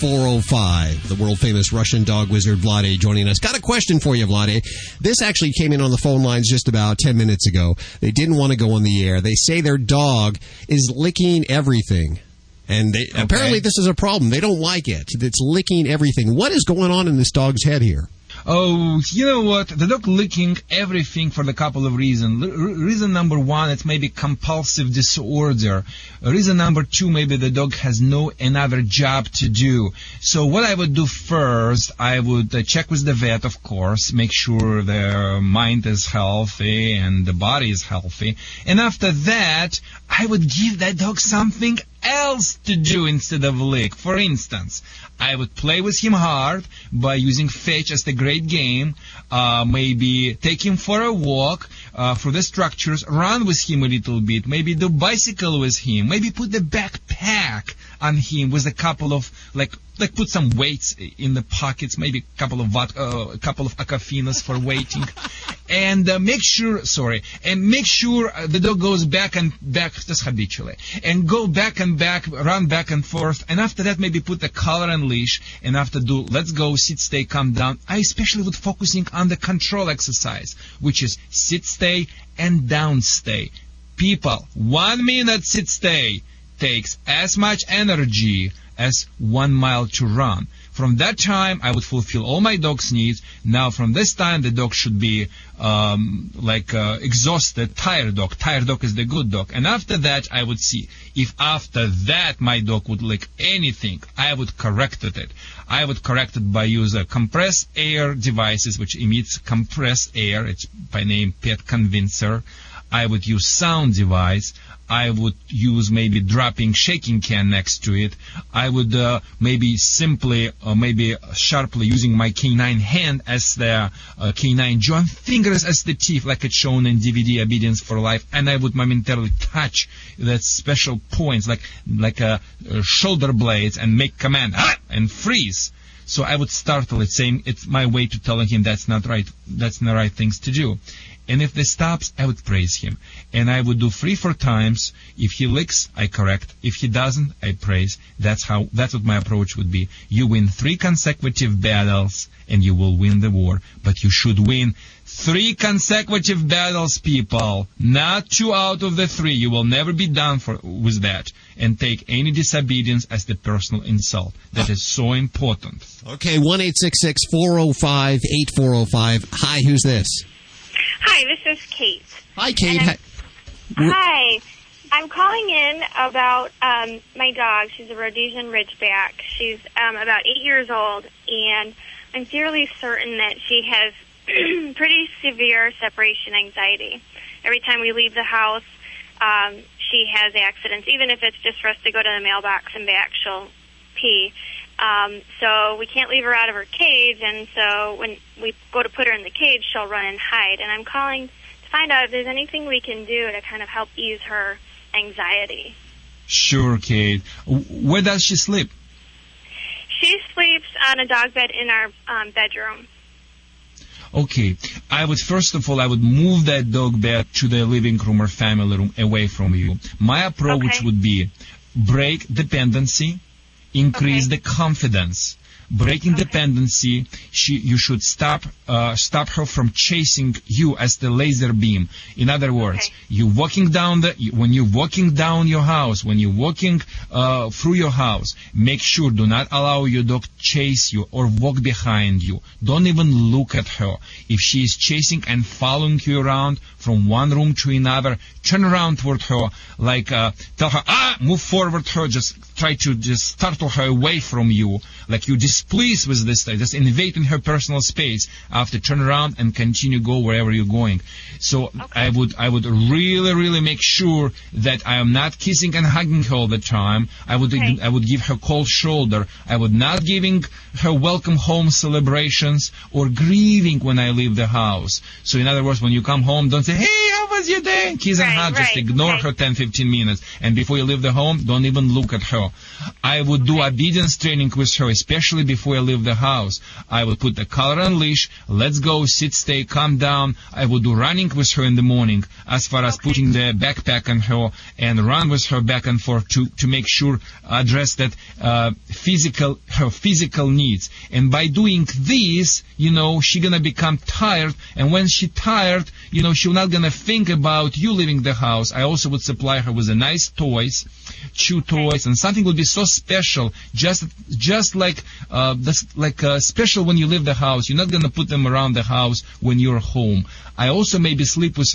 8405. The world famous Russian dog wizard Vladae joining us. Got a question for you, Vladae. This actually came in on the phone lines just about 10 minutes ago. They didn't want to go on the air. They say their dog is licking everything. And they, apparently, this is a problem. They don't like it. It's licking everything. What is going on in this dog's head here? Oh, you know what? The dog licking everything for a couple of reasons. Reason number one, it's maybe compulsive disorder. Reason number two, maybe the dog has no another job to do. So what I would do first, I would uh, check with the vet, of course, make sure the mind is healthy and the body is healthy. And after that, I would give that dog something else to do instead of lick. For instance, I would play with him hard by using fetch as the great game. Uh, maybe take him for a walk uh, through the structures, run with him a little bit, maybe do bicycle with him, maybe put the backpack on him with a couple of like like put some weights in the pockets, maybe a couple of vodka, uh, a couple of Aquafinas for waiting, and uh, make sure sorry, and make sure uh, the dog goes back and back just habitually, and go back and back, run back and forth, and after that maybe put the collar and leash, and after do let's go sit, stay, calm down. I especially would focusing on the control exercise, which is sit, stay, and down stay. People, one minute sit, stay takes as much energy as one mile to run. From that time, I would fulfill all my dog's needs. Now, from this time, the dog should be um, like uh, exhausted, tired dog. Tired dog is the good dog. And after that, I would see if after that my dog would lick anything, I would correct it. I would correct it by using compressed air devices, which emits compressed air. It's by name Pet Convincer. I would use sound device. I would use maybe dropping shaking can next to it. I would uh, maybe simply or maybe sharply using my canine hand as the uh, canine joint, fingers as the teeth like it's shown in DVD Obedience for Life and I would momentarily touch that special points like like uh, shoulder blades and make command ah! and freeze. So I would startle it saying it's my way to telling him that's not right that's not right things to do. And if this stops, I would praise him. And I would do three, four times. If he licks, I correct. If he doesn't, I praise. That's how, that's what my approach would be. You win three consecutive battles and you will win the war. But you should win three consecutive battles, people. Not two out of the three. You will never be done for, with that. And take any disobedience as the personal insult. That is so important. Okay, 1 405 8405. Hi, who's this? Hi, this is Kate. Hi, Kate. Hi. Hi. I'm calling in about um, my dog. She's a Rhodesian Ridgeback. She's um, about eight years old, and I'm fairly certain that she has pretty severe separation anxiety. Every time we leave the house, um, she has accidents. Even if it's just for us to go to the mailbox and back, she'll pee. Um, so we can't leave her out of her cage, and so when we go to put her in the cage, she'll run and hide. And I'm calling to find out if there's anything we can do to kind of help ease her anxiety. Sure, Kate. Where does she sleep? She sleeps on a dog bed in our um, bedroom. Okay, I would first of all I would move that dog bed to the living room or family room away from you. My approach Okay. would be break dependency, increase Okay. the confidence. Breaking dependency, she, you should stop, uh, stop her from chasing you as the laser beam. In other words, you walking down the, when you're walking down your house, when you're walking, uh, through your house, make sure do not allow your dog to chase you or walk behind you. Don't even look at her. If she is chasing and following you around from one room to another, turn around toward her, like, uh, tell her, ah, move forward her, just try to just startle her away from you, like you're displeased with this, just invading her personal space. After turn around and continue go wherever you're going. So I would, I would really, really make sure that I am not kissing and hugging her all the time. I would, I would give her cold shoulder. I would not giving her welcome home celebrations or grieving when I leave the house. So in other words, when you come home, don't say, hey, how was your day? Kiss and hug. Just ignore her 10, 15 minutes. And before you leave the home, don't even look at her. I would do obedience training with her, especially before I leave the house. I would put the collar on leash. Let's go, sit, stay, calm down. I would do running with her in the morning as far as putting the backpack on her and run with her back and forth to, to make sure address that uh, physical her physical needs. And by doing this, you know, she gonna become tired. And when she tired, you know, she's not gonna think about you leaving the house. I also would supply her with a nice toys, chew toys, and something would be so special, just just like uh, that's like uh, special when you leave the house. You're not gonna put them around the house when you're home. I also maybe sleep with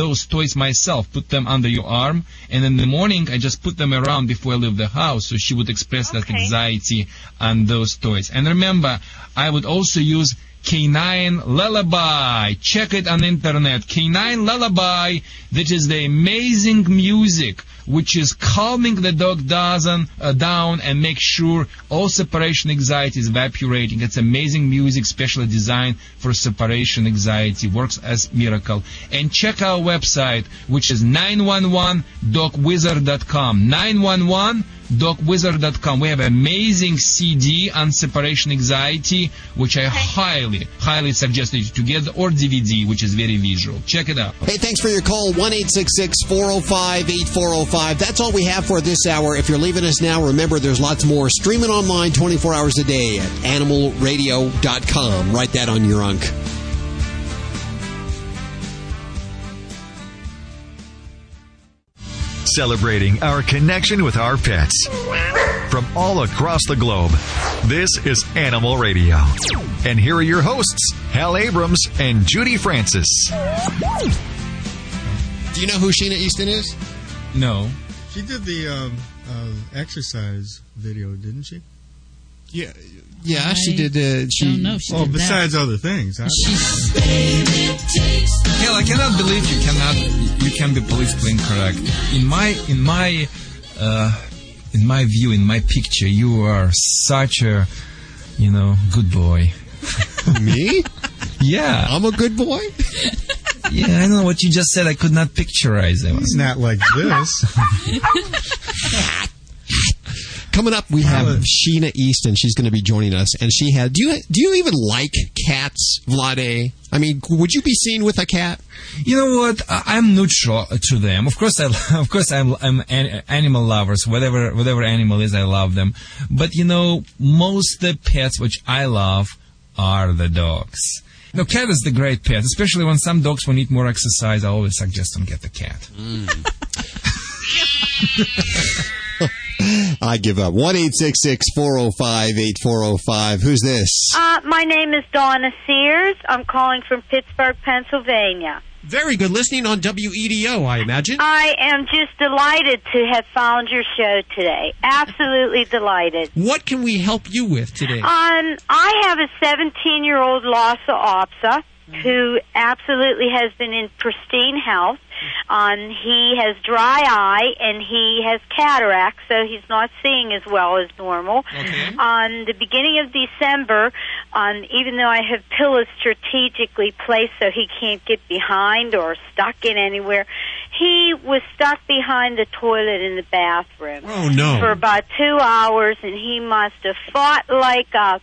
those toys myself, put them under your arm, and in the morning I just put them around before I leave the house, so she would express that anxiety on those toys. And remember, I would also use Canine Lullaby. Check it on internet. Canine Lullaby. That is the amazing music which is calming the dog down, uh, down and make sure all separation anxiety is evaporating. It's amazing music, specially designed for separation anxiety. Works as miracle. And check our website, which is 911dogwizard.com. 911 dogwizard.com. We have amazing CD on separation anxiety, which I highly, highly suggest you to get, or DVD, which is very visual. Check it out. Hey, thanks for your call. 1 405 8405. That's all we have for this hour. If you're leaving us now, remember there's lots more streaming online 24 hours a day at animalradio.com. Write that on your unk. Celebrating our connection with our pets. From all across the globe, this is Animal Radio. And here are your hosts, Hal Abrams and Judy Francis. Do you know who Sheena Easton is? No. She did the um, uh, exercise video, didn't she? Yeah, yeah, she did. Uh, she, don't know if she oh, did that. besides other things. Huh? Hell, I cannot believe you cannot you can be politically incorrect. In my in my uh, in my view, in my picture, you are such a you know good boy. Me? Yeah, I'm a good boy. yeah, I don't know what you just said. I could not picturize it. It's not like this. Coming up, we have Sheena Easton. She's going to be joining us, and she had. Do you do you even like cats, Vladae? I mean, would you be seen with a cat? You know what? I- I'm neutral to them. Of course, I of course I'm I'm an, animal lovers. Whatever whatever animal is, I love them. But you know, most the pets which I love are the dogs. No, cat is the great pet, especially when some dogs will need more exercise. I always suggest them get the cat. Mm. I give up. One eight six six four zero five eight four zero five. Who's this? Uh, my name is Donna Sears. I'm calling from Pittsburgh, Pennsylvania. Very good listening on WEDO, I imagine. I am just delighted to have found your show today. Absolutely delighted. What can we help you with today? Um, I have a 17 year old Lhasa Apso who absolutely has been in pristine health. Um, he has dry eye and he has cataracts, so he's not seeing as well as normal. On the beginning of December, um, even though I have pillows strategically placed so he can't get behind or stuck in anywhere, he was stuck behind the toilet in the bathroom Oh, no. for about two hours, and he must have fought like a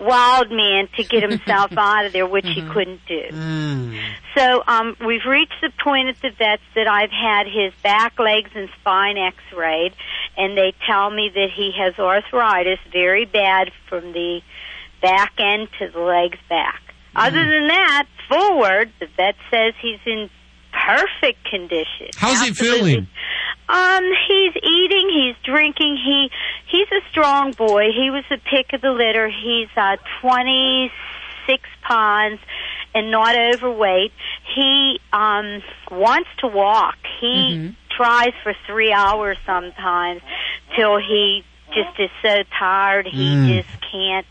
wild man to get himself out of there, which he mm-hmm. couldn't do. Mm. So um, we've reached the point at the vets that I've had his back, legs, and spine X-rayed, and they tell me that he has arthritis, very bad from the back end to the legs back. Other mm. than that, forward, the vet says he's in perfect condition. How's he feeling? Um, he's eating, he's drinking, he he's a strong boy. He was the pick of the litter. He's uh twenty six pounds and not overweight. He um wants to walk. He tries for three hours sometimes till he just is so tired he Mm. just can't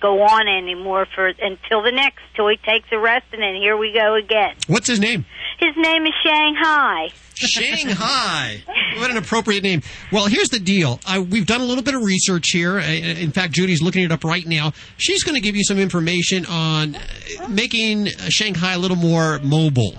go on anymore for until the next till he takes a rest and then here we go again. What's his name? His name is Shanghai. Shanghai. What an appropriate name. Well, here's the deal. I, we've done a little bit of research here. In fact, Judy's looking it up right now. She's going to give you some information on uh, making Shanghai a little more mobile.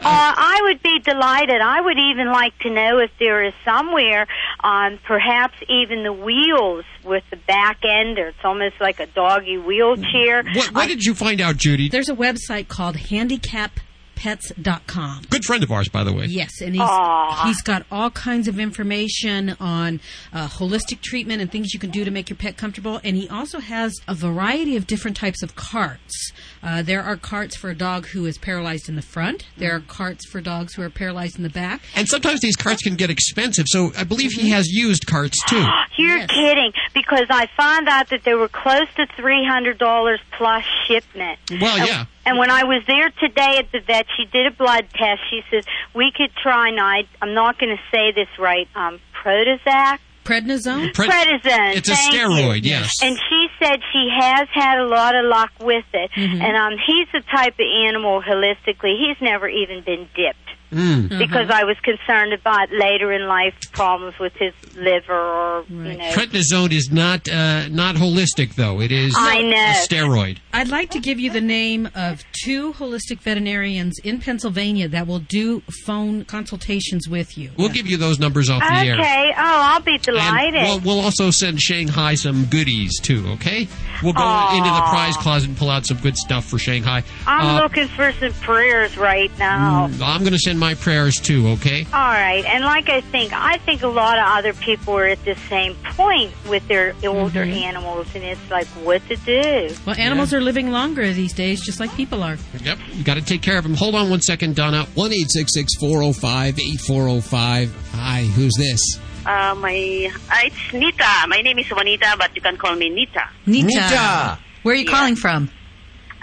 Uh, I would be delighted. I would even like to know if there is somewhere, um, perhaps even the wheels with the back end, or it's almost like a doggy wheelchair. What, what did you find out, Judy? There's a website called handicappedpets.com. Good friend of ours, by the way. Yes, and he's Aw. he's got all kinds of information on uh, holistic treatment and things you can do to make your pet comfortable. And he also has a variety of different types of carts. Uh, there are carts for a dog who is paralyzed in the front. There are carts for dogs who are paralyzed in the back. And sometimes these carts can get expensive, so I believe he has used carts too. You're kidding, because I found out that they were close to three hundred dollars plus shipment. Well, And- yeah. And when I was there today at the vet, she did a blood test. She says we could try. Now, I, I'm not going to say this right. Um, Prozac. Prednisone. Pred- Prednisone. It's a thank you. steroid, yes. And she said she has had a lot of luck with it. Mm-hmm. And um, he's the type of animal holistically. He's never even been dipped. Mm. because I was concerned about later in life problems with his liver or you know. Prednisone is not uh, not holistic though. It is I know. a steroid. I'd like to give you the name of two holistic veterinarians in Pennsylvania that will do phone consultations with you. We'll give you those numbers off the air. Okay. Oh, I'll be delighted. We'll, we'll also send Shanghai some goodies too. Okay, we'll go Aw. into the prize closet and pull out some good stuff for Shanghai. I'm Uh, looking for some prayers right now. I'm going to send my prayers too. Okay. All right, and like I think, I think a lot of other people are at the same point with their older Mhm. animals, and it's like what to do. Well, animals are living longer these days, just like people are. Yep, you got to take care of them. Hold on one second, Donna. One eight six six four zero five eight four zero five. Hi, who's this? Uh, my uh, it's Nita. My name is Juanita, but you can call me Nita. Nita. Where are you calling from?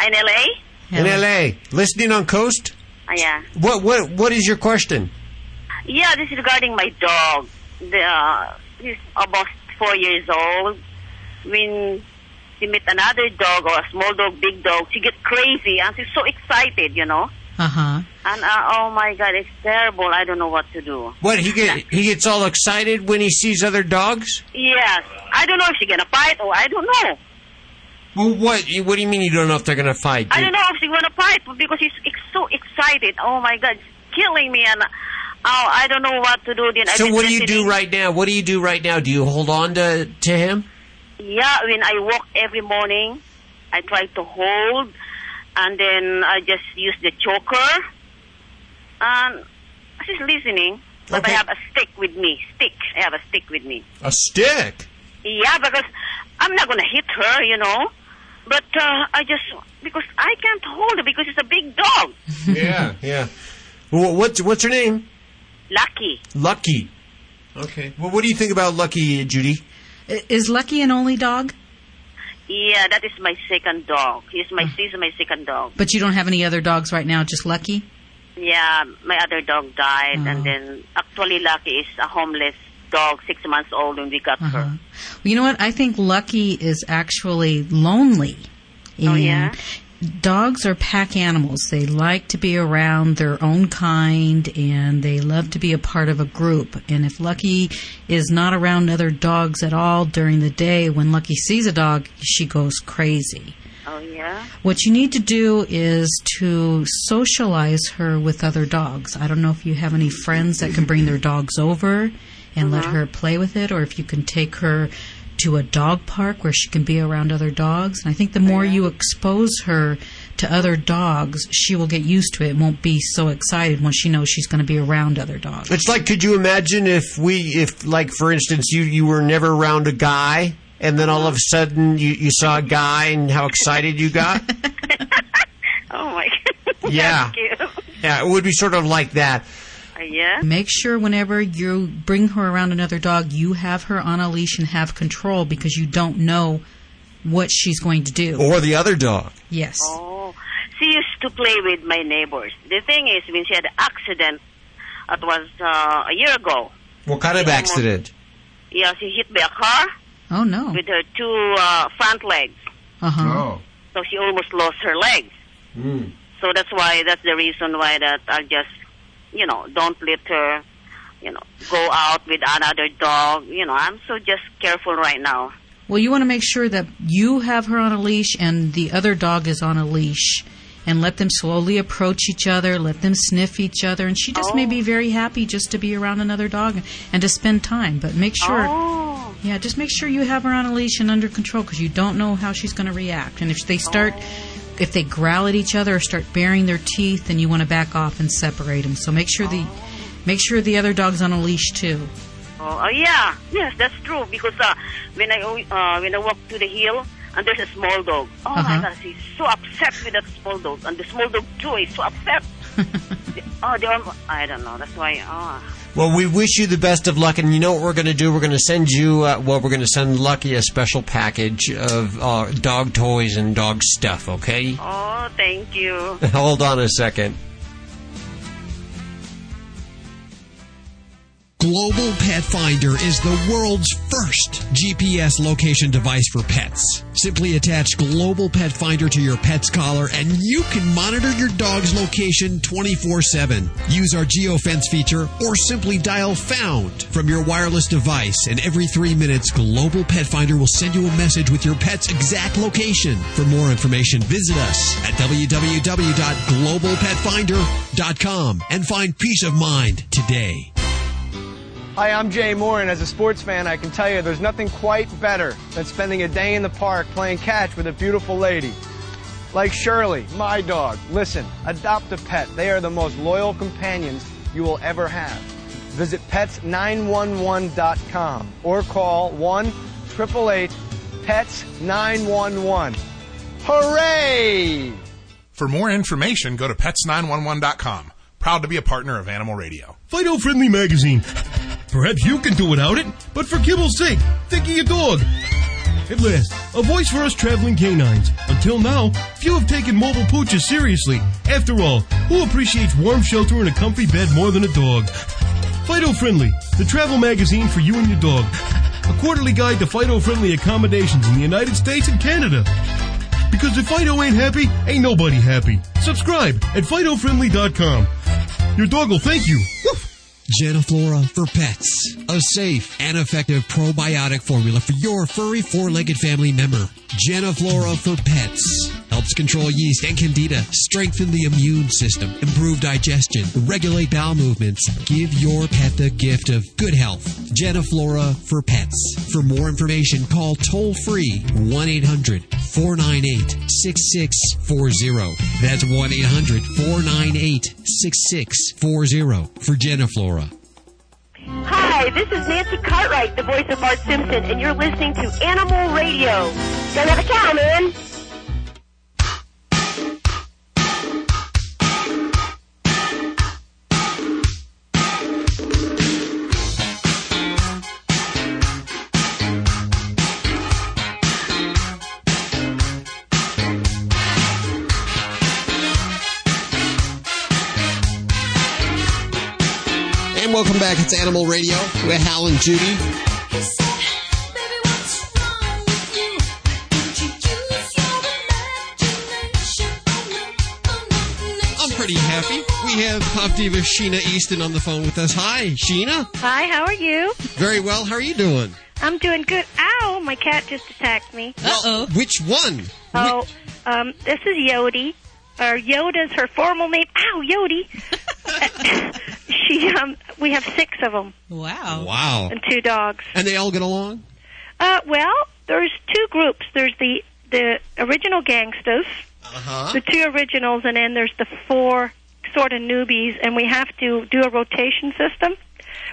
In LA. In L.A. Listening on Coast. Uh, yeah. What what what is your question? Yeah, this is regarding my dog. The, uh, he's almost four years old. When she meet another dog or a small dog, big dog, she gets crazy and she's so excited, you know. Uh huh. And uh, oh my God, it's terrible. I don't know what to do. What he get he gets all excited when he sees other dogs? Yes, I don't know if she's gonna fight or I don't know. Well, what what do you mean you don't know if they're going to fight? I don't know if she's gonna fight because he's ex- so excited. Oh my God, it's killing me and. Oh, I don't know what to do. Then So what do you do right now? What do you do right now? Do you hold on to to him? Yeah, when I walk every morning, I try to hold, and then I just use the choker. And she's listening, but I have a stick with me. Stick. I have a stick with me. A stick. Yeah, because I'm not gonna hit her, you know. But uh, I just because I can't hold it because it's a big dog. yeah, yeah. Well, what's what's her name? Lucky. Lucky. Okay. Well, what do you think about Lucky, Judy? Is Lucky an only dog? Yeah, that is my second dog. He's my she's my second dog. But you don't have any other dogs right now, just Lucky? Yeah, my other dog died, Oh. and then actually Lucky is a homeless dog, six months old when we got Uh-huh. her. Well, you know what? I think Lucky is actually lonely. Oh, And yeah? Dogs are pack animals. They like to be around their own kind and they love to be a part of a group. And if Lucky is not around other dogs at all during the day, when Lucky sees a dog, she goes crazy. Oh yeah. What you need to do is to socialize her with other dogs. I don't know if you have any friends that can bring their dogs over and let Uh-huh. her play with it, or if you can take her to a dog park where she can be around other dogs. And I think the more you expose her to other dogs, she will get used to it and won't be so excited when she knows she's going to be around other dogs. It's like, could you imagine if we, if like for instance, you you were never around a guy, and then all of a sudden you you saw a guy and how excited you got? Oh my God. Yeah. Thank you. yeah, it would be sort of like that. Yeah. Make sure whenever you bring her around another dog, you have her on a leash and have control because you don't know what she's going to do. Or the other dog. Yes. Oh, she used to play with my neighbors. The thing is, when she had an accident, it was uh, a year ago. What kind of She almost- accident? Yeah, she hit by a car Oh no. with her two uh, front legs, Uh huh. Oh. so she almost lost her legs. Mm. So that's why that's the reason why that I just, you know, don't let her, you know, go out with another dog. You know, I'm so just careful right now. Well, you want to make sure that you have her on a leash and the other dog is on a leash. And let them slowly approach each other, let them sniff each other, and she just may be oh. very happy just to be around another dog and to spend time. But make sure, Oh. yeah, just make sure you have her on a leash and under control because you don't know how she's going to react. And if they start, oh. If they growl at each other or start baring their teeth, then you want to back off and separate them. So make sure the, make sure the other dog's on a leash too. Oh, oh yeah, yes, that's true. Because uh, when I uh, when I walk to the hill and there's a small dog, oh Uh-huh. my gosh, he's so upset with that small dog, and the small dog too is so upset. oh, they are, I don't know. That's why. Oh. Well, we wish you the best of luck, and you know what we're going to do? We're going to send you, uh, well, we're going to send Lucky a special package of uh, dog toys and dog stuff, okay? Oh, thank you. Hold on a second. Global Pet Finder is the world's first GPS location device for pets. Simply attach Global Pet Finder to your pet's collar and you can monitor your dog's location 24 7. Use our geofence feature or simply dial found from your wireless device and every three minutes Global Pet Finder will send you a message with your pet's exact location. For more information, visit us at www.globalpetfinder.com and find peace of mind today. Hi, I'm Jay Mohr, and as a sports fan, I can tell you there's nothing quite better than spending a day in the park playing catch with a beautiful lady. Like Shirley, my dog. Listen, adopt a pet. They are the most loyal companions you will ever have. Visit pets911.com or call 1 888 PETS 911. Hooray! For more information, go to pets911.com. Proud to be a partner of Animal Radio. Fido Friendly Magazine. Perhaps you can do without it, but for kibble's sake, think of your dog. At last, a voice for us traveling canines. Until now, few have taken mobile pooches seriously. After all, who appreciates warm shelter and a comfy bed more than a dog? Fido Friendly, the travel magazine for you and your dog. A quarterly guide to Fido Friendly accommodations in the United States and Canada. Because if Fido ain't happy, ain't nobody happy. Subscribe at FidoFriendly.com. Your dog will thank you. Woof. Geniflora for pets. A safe and effective probiotic formula for your furry four-legged family member. Geniflora for pets. Helps control yeast and candida, strengthen the immune system, improve digestion, regulate bowel movements. Give your pet the gift of good health. Geniflora for pets. For more information, call toll free 1 800 498 6640. That's 1 800 498 6640 for Geniflora. Hi, this is Nancy Cartwright, the voice of Bart Simpson, and you're listening to Animal Radio. Don't have a cow, man. Back. It's Animal Radio with Hal and Judy. I'm pretty happy. We have pop diva Sheena Easton on the phone with us. Hi, Sheena. Hi, how are you? Very well. How are you doing? I'm doing good. Ow, my cat just attacked me. Uh-oh. Which one? Oh, um, this is Yodi. Or Yoda's her formal name. Ow, Yodi. she, um, we have six of them. Wow. Wow. And two dogs. And they all get along? Uh, well, there's two groups. There's the the original gangsters, Uh-huh. the two originals, and then there's the four sort of newbies, and we have to do a rotation system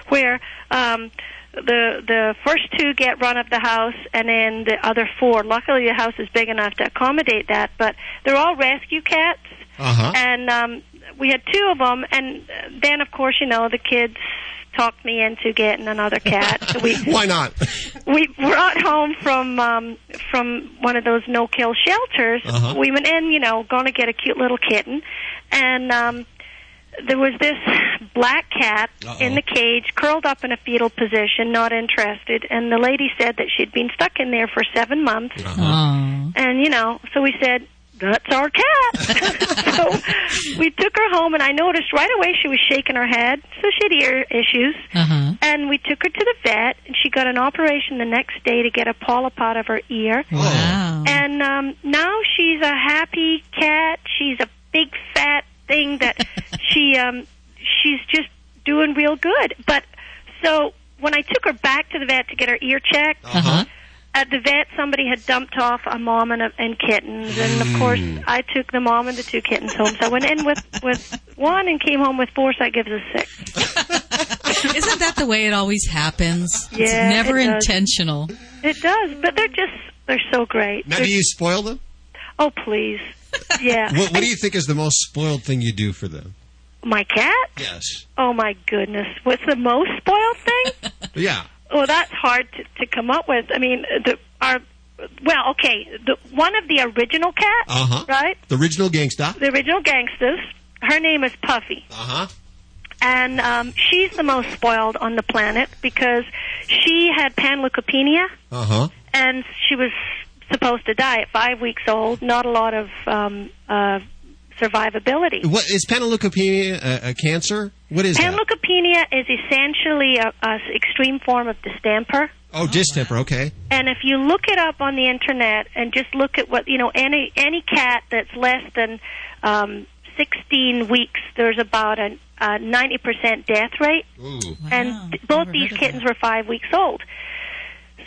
where um, the the first two get run of the house, and then the other four. Luckily, the house is big enough to accommodate that, but they're all rescue cats, Uh-huh. and um, we had two of them, and then of course, you know, the kids talked me into getting another cat. So we Why not? we brought home from um from one of those no kill shelters Uh-huh. we went in you know going to get a cute little kitten and um there was this black cat in the cage curled up in a fetal position not interested and the lady said that she'd been stuck in there for seven months and you know so we said that's our cat so we took her home and i noticed right away she was shaking her head so she had ear issues Uh-huh. and we took her to the vet, and she got an operation the next day to get a polyp out of her ear. Wow. And um, now she's a happy cat. She's a big fat thing that she um, she's just doing real good. But so when I took her back to the vet to get her ear checked. Uh-huh. At the vet, somebody had dumped off a mom and, a, and kittens, and of course, mm. I took the mom and the two kittens home. So I went in with with one and came home with four, so that gives us six. Isn't that the way it always happens? Yeah, it's never it intentional. It does, but they're just they're so great. Now, They're- do you spoil them? Oh, please. Yeah. What, what do you think is the most spoiled thing you do for them? My cat? Yes. Oh, my goodness. What's the most spoiled thing? Yeah. Oh, that's hard to, to come up with. I mean, the our well, okay, the one of the original cats, Uh huh. right? The original gangsta. The original gangsters. Her name is Puffy, Uh huh. and um, she's the most spoiled on the planet because she had panleukopenia, Uh huh. and she was supposed to die at five weeks old. Not a lot of um, uh, survivability. What is panleukopenia a, a cancer? What is that? Panleukopenia is essentially a, a extreme form of distemper. Oh, distemper. Okay. And if you look it up on the internet and just look at what you know, any any cat that's less than um, 16 weeks, there's about a, a 90% death rate. Ooh. And th- both these kittens were five weeks old.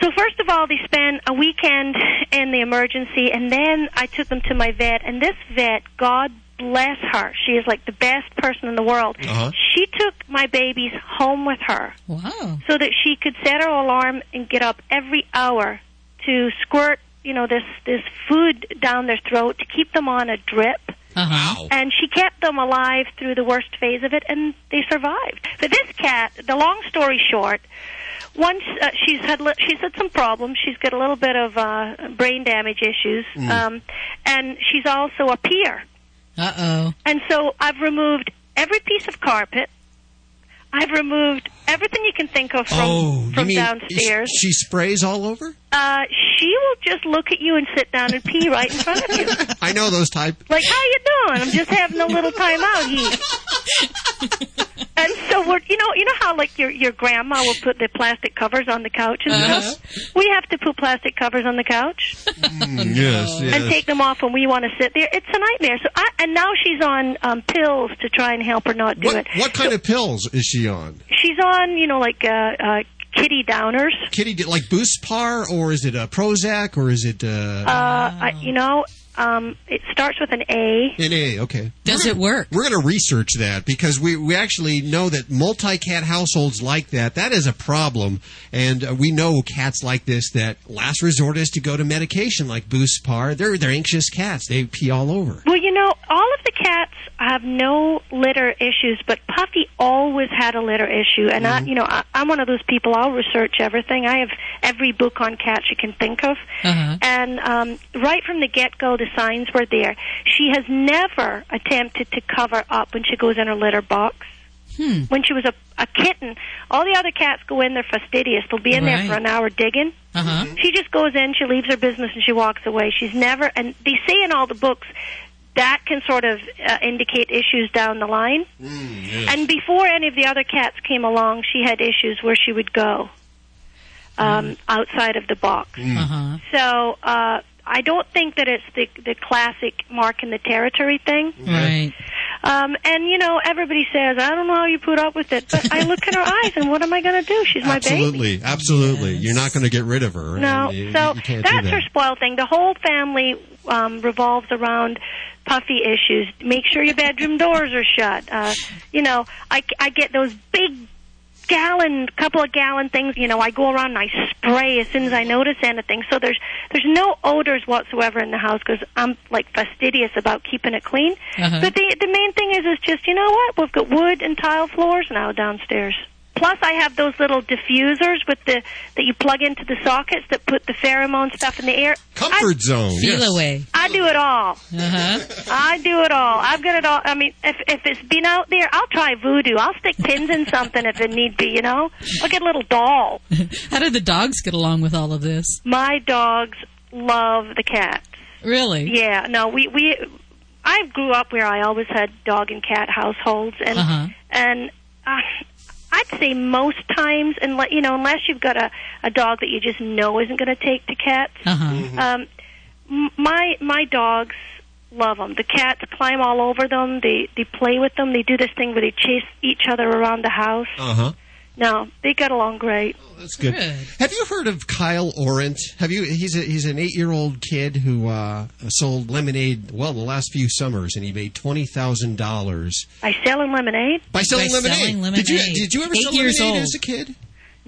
So first of all, they spent a weekend in the emergency, and then I took them to my vet. And this vet, God bless her, she is like the best person in the world. Uh-huh. She took my babies home with her Wow. so that she could set her alarm and get up every hour to squirt, you know, this this food down their throat to keep them on a drip. Uh-huh. And she kept them alive through the worst phase of it, and they survived. But this cat, the long story short, once uh, she's had li- she's had some problems. She's got a little bit of uh, brain damage issues, Mm. um, and she's also a peer. Uh oh. And so I've removed every piece of carpet. I've removed everything you can think of from oh, from mean downstairs. She sprays all over? Uh, she will just look at you and sit down and pee right in front of you. I know those type. Like, how you doing? I'm just having a little time out here. and so we're, you know, you know how like your your grandma will put the plastic covers on the couch and Uh-huh. stuff. We have to put plastic covers on the couch yes, yes. and take them off when we want to sit there. It's a nightmare. So I, and now she's on um, pills to try and help her not do what, it. what kind of pills is she on? She's on, you know, like uh, uh, kitty downers. Kitty, like BuSpar, or is it a Prozac, or is it uh, Uh, I, you know, um, it starts with an A. an A? Okay. Does it work? We're going to research that because we, we actually know that multi cat households like that, that is a problem. And uh, we know cats like this that last resort is to go to medication like BuSpar. They're, they're anxious cats. They pee all over. Well, you know, all of the cats have no litter issues, but Puffy always had a litter issue. And I, you know, I, I'm one of those people. I'll research everything. I have every book on cats you can think of. Uh-huh. And um, right from the get go, the signs were there. She has never attempted to cover up when she goes in her litter box. Hmm. When she was a, a kitten, all the other cats go in they're fastidious. They'll be in there for an hour digging. Uh-huh. She just goes in, she leaves her business, and she walks away. She's never, and they say in all the books that can sort of uh, indicate issues down the line. And before any of the other cats came along, she had issues where she would go um, outside of the box. Uh-huh. So uh, I don't think that it's the the classic mark in the territory thing. Right. Um, and you know, everybody says, "I don't know how you put up with it," but I look in her eyes, and what am I going to do? She's my baby. absolutely, absolutely. You're not going to get rid of her. No, you- so you can't that's that. her spoiled thing. The whole family um, revolves around puffy issues. Make sure your bedroom doors are shut. Uh, you know, I, I get those big gallon, couple of gallon things. You know, I go around and I spray as soon as I notice anything. So there's there's no odors whatsoever in the house because I'm like fastidious about keeping it clean. Uh-huh. But the the main thing is is just you know what we've got wood and tile floors now downstairs. Plus, I have those little diffusers with the that you plug into the sockets that put the pheromone stuff in the air. Comfort zone. Feel yes. away. I do it all. Uh-huh. I do it all. I've got it all. I mean, if if it's been out there, I'll try voodoo. I'll stick pins in something if it need be. You know, I'll get a little doll. How did the dogs get along with all of this? My dogs love the cats. Really? Yeah. No, we we. I grew up where I always had dog and cat households, and Uh-huh. and uh, I'd say most times, unless you know, unless you've got a a dog that you just know isn't going to take to cats. Uh-huh. Um, m- my my dogs love them. The cats climb all over them. They they play with them. They do this thing where they chase each other around the house. Uh huh. No, they get along great. That's good. Have you heard of Kyle Orant? Have you? He's a, he's an eight year old kid who uh, sold lemonade. Well, the last few summers, and he made twenty thousand dollars by selling lemonade. by selling, By lemonade. selling Did you did you ever Eight sell years lemonade old. as a kid?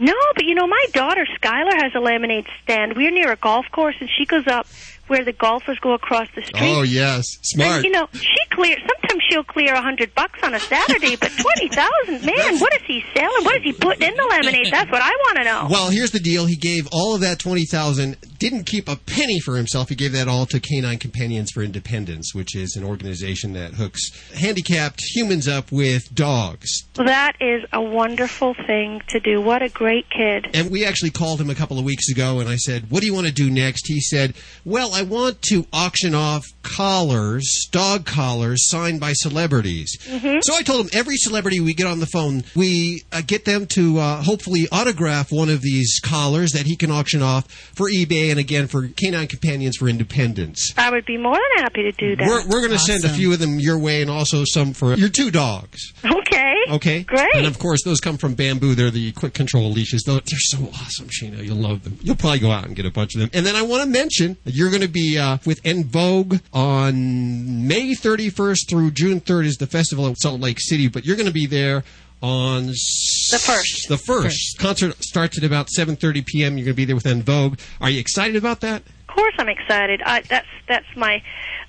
No, but you know, my daughter Skylar has a lemonade stand. We're near a golf course, and she goes up where the golfers go across the street. Oh yes, smart. And, you know, she clear. Sometimes she'll clear a hundred bucks on a Saturday, but twenty thousand, man, what is he selling? What is he putting in the lemonade? That's what I want to know. Well, here's the deal. He gave all of that twenty thousand. Didn't keep a penny for himself. He gave that all to Canine Companions for Independence, which is an organization that hooks handicapped humans up with dogs. That is a wonderful thing to do. What a great kid. And we actually called him a couple of weeks ago, and I said, "What do you want to do next?" He said, "Well, I want to auction off collars, dog collars signed by celebrities." Mhm. So I told him every celebrity we get on the phone, we uh, get them to uh, hopefully autograph one of these collars that he can auction off for eBay and again for Canine Companions for Independence. I would be more than happy to do that. We're, we're going to send a few of them your way and also some for your two dogs. Okay. Okay. Great. And of course, those come from Bamboo. They're the quick control leashes. They're they're so awesome, Sheena. You'll love them. You'll probably go out and get a bunch of them. And then I want to mention that you're going to be uh, with En Vogue on May 31st through June 3rd is the festival in Salt Lake City, but you're going to be there on the first. The first concert starts at about 7:30 p.m. You're going to be there with En Vogue. Are you excited about that? Of course, I'm excited. I, that's that's my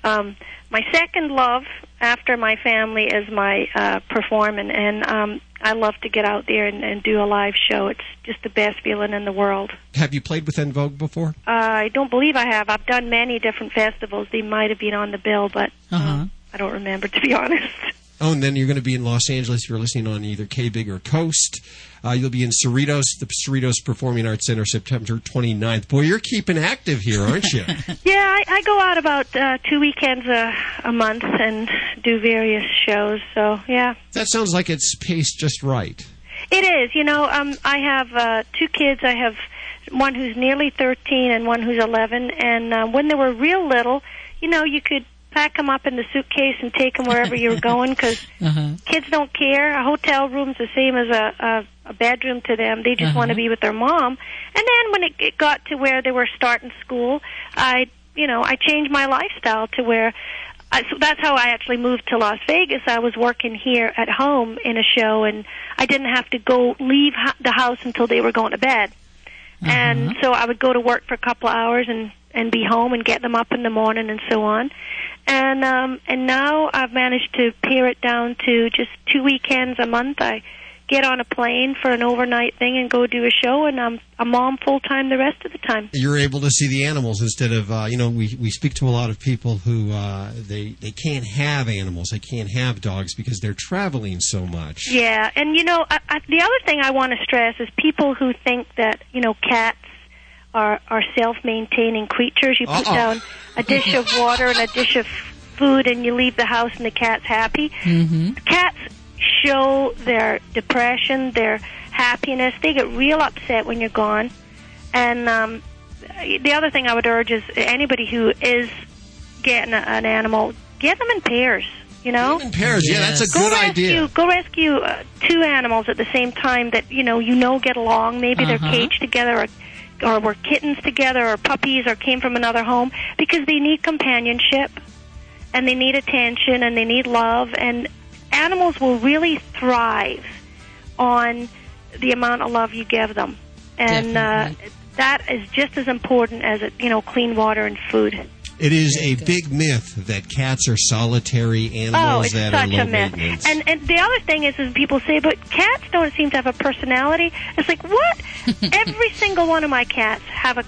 um, my second love after my family is my uh, performing, and um, I love to get out there and, and do a live show. It's just the best feeling in the world. Have you played with En Vogue before? Uh, I don't believe I have. I've done many different festivals. They might have been on the bill, but Uh-huh. I don't remember to be honest. Oh, and then you're going to be in Los Angeles. If you're listening on either K-Big or Coast. Uh, you'll be in Cerritos, the Cerritos Performing Arts Center, September 29th. Boy, you're keeping active here, aren't you? Yeah, I, I go out about uh, two weekends a, a month and do various shows. So yeah, that sounds like it's paced just right. it is. You know, um, I have uh, two kids. I have one who's nearly 13 and one who's 11. And uh, when they were real little, you know, you could pack them up in the suitcase and take them wherever you're going because Uh-huh. kids don't care. A hotel room's the same as a, a, a bedroom to them. They just Uh-huh. want to be with their mom. And then when it, it got to where they were starting school, I, you know, I changed my lifestyle to where. I, so that's how I actually moved to Las Vegas. I was working here at home in a show, and I didn't have to go leave ho- the house until they were going to bed. And so I would go to work for a couple of hours and and be home and get them up in the morning and so on. And um and now I've managed to pare it down to just two weekends a month. I get on a plane for an overnight thing and go do a show and I'm a mom full time the rest of the time. You're able to see the animals instead of, uh, you know, we, we speak to a lot of people who uh, they, they can't have animals. They can't have dogs because they're traveling so much. Yeah, and you know, I, I, the other thing I want to stress is people who think that you know cats are are self-maintaining creatures. You put Uh-uh. down a dish of water and a dish of food, and you leave the house, and the cat's happy. Mm-hmm. Cats show their depression, their happiness. They get real upset when you're gone. And um, the other thing I would urge is anybody who is getting a, an animal, get them in pairs. You know, in pairs, yeah, that's a go good rescue, idea. Go rescue uh, two animals at the same time that you know you know get along. Maybe they're Uh-huh. caged together, or, or were kittens together, or puppies, or came from another home because they need companionship, and they need attention, and they need love, and animals will really thrive on the amount of love you give them, and uh, that is just as important as you know clean water and food. It is a big myth that cats are solitary Oh, animals it's that such are low a myth. maintenance. And and the other thing is, is people say, but cats don't seem to have a personality. It's like what? Every single one of my cats have a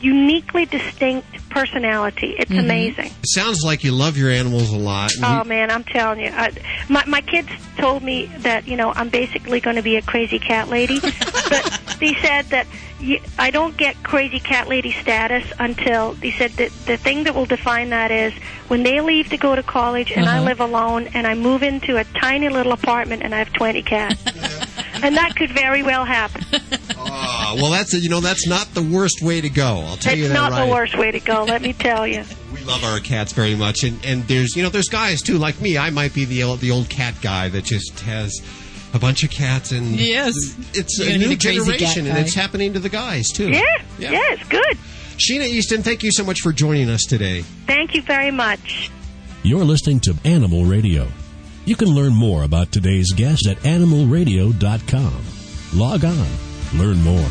uniquely distinct personality. It's Mm-hmm. amazing. It sounds like you love your animals a lot. Oh man, I'm telling you, I, my my kids told me that you know I'm basically going to be a crazy cat lady, but they said that you, I don't get crazy cat lady status until they said that the thing that will define that is when they leave to go to college and I Uh-huh. live alone and I move into a tiny little apartment and I have 20 cats, and that could very well happen. Ah, well, that's a, you know that's not the worst way to go. I'll tell you It's not right. the worst way to go, let me tell you. We love our cats very much, and and there's you know there's guys too like me. I might be the old, the old cat guy that just has a bunch of cats, and Yes. it's You're a new the crazy cat generation, and it's happening to the guys too. Yeah, yeah, it's good. Sheena Easton, thank you so much for joining us today. Thank you very much. You're listening to Animal Radio. You can learn more about today's guest at animalradio.com. Log on, learn more.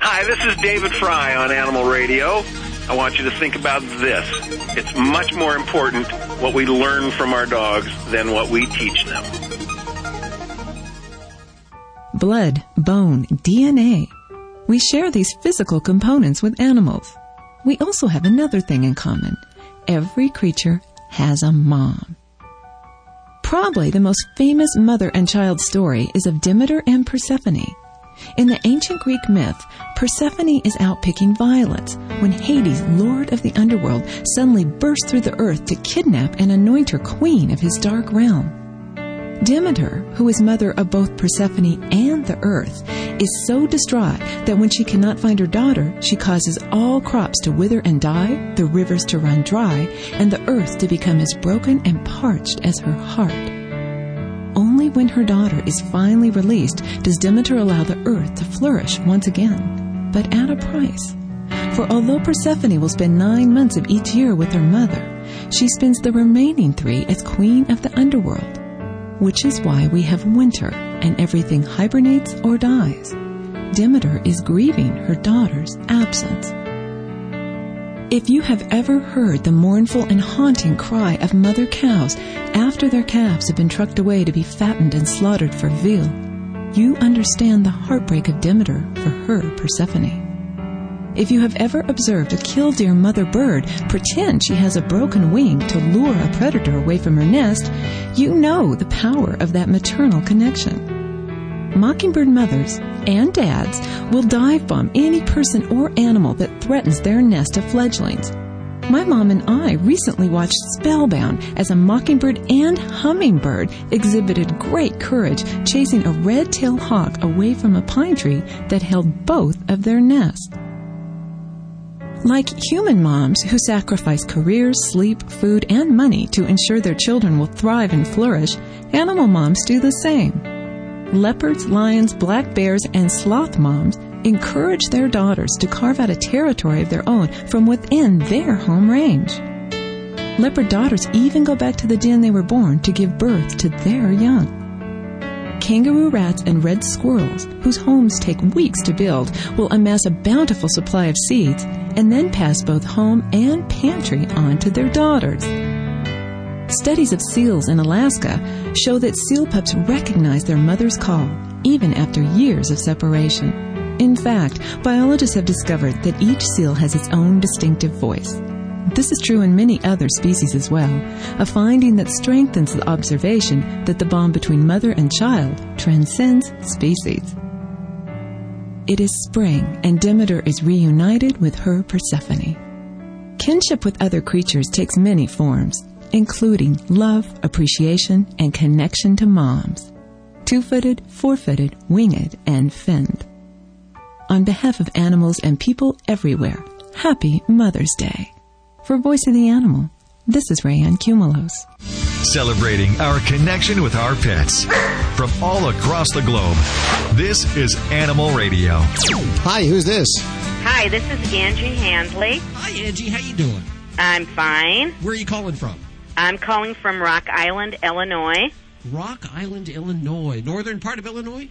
Hi, Hi, this is David Frei on Animal Radio. I want you to think about this. It's much more important what we learn from our dogs than what we teach them. Blood, bone, DNA. We share these physical components with animals. We also have another thing in common. Every creature has a mom. Probably the most famous mother and child story is of Demeter and Persephone. In the ancient Greek myth, Persephone is out picking violets when Hades, lord of the underworld, suddenly bursts through the earth to kidnap and anoint her queen of his dark realm. Demeter, who is mother of both Persephone and the earth, is so distraught that when she cannot find her daughter, she causes all crops to wither and die, the rivers to run dry, and the earth to become as broken and parched as her heart. Only when her daughter is finally released does Demeter allow the earth to flourish once again, but at a price. For although Persephone will spend nine months of each year with her mother, she spends the remaining three as queen of the underworld which is why we have winter and everything hibernates or dies. Demeter is grieving her daughter's absence. If you have ever heard the mournful and haunting cry of mother cows after their calves have been trucked away to be fattened and slaughtered for veal, you understand the heartbreak of Demeter for her Persephone. If you have ever observed a killdeer mother bird pretend she has a broken wing to lure a predator away from her nest, you know the power of that maternal connection. Mockingbird mothers and dads will dive bomb any person or animal that threatens their nest of fledglings. My mom and I recently watched Spellbound as a mockingbird and hummingbird exhibited great courage chasing a red-tailed hawk away from a pine tree that held both of their nests. Like human moms who sacrifice careers, sleep, food, and money to ensure their children will thrive and flourish, animal moms do the same. Leopards, lions, black bears, and sloth moms encourage their daughters to carve out a territory of their own from within their home range. Leopard daughters even go back to the den they were born to give birth to their young. Kangaroo rats and red squirrels, whose homes take weeks to build, will amass a bountiful supply of seeds and then pass both home and pantry on to their daughters. Studies of seals in Alaska show that seal pups recognize their mother's call even after years of separation. In fact, biologists have discovered that each seal has its own distinctive voice. This is true in many other species as well, a finding that strengthens the observation that the bond between mother and child transcends species. It is spring, and Demeter is reunited with her Persephone. Kinship with other creatures takes many forms, including love, appreciation, and connection to moms two footed, four footed, winged, and finned. On behalf of animals and people everywhere, happy Mother's Day. For Voice of the Animal, this is Rae Ann Kumelos. Celebrating our connection with our pets from all across the globe. This is Animal Radio. Hi, who's this? Hi, this is Angie Handley. Hi, Angie. How you doing? I'm fine. Where are you calling from? I'm calling from Rock Island, Illinois. Rock Island, Illinois. Northern part of Illinois?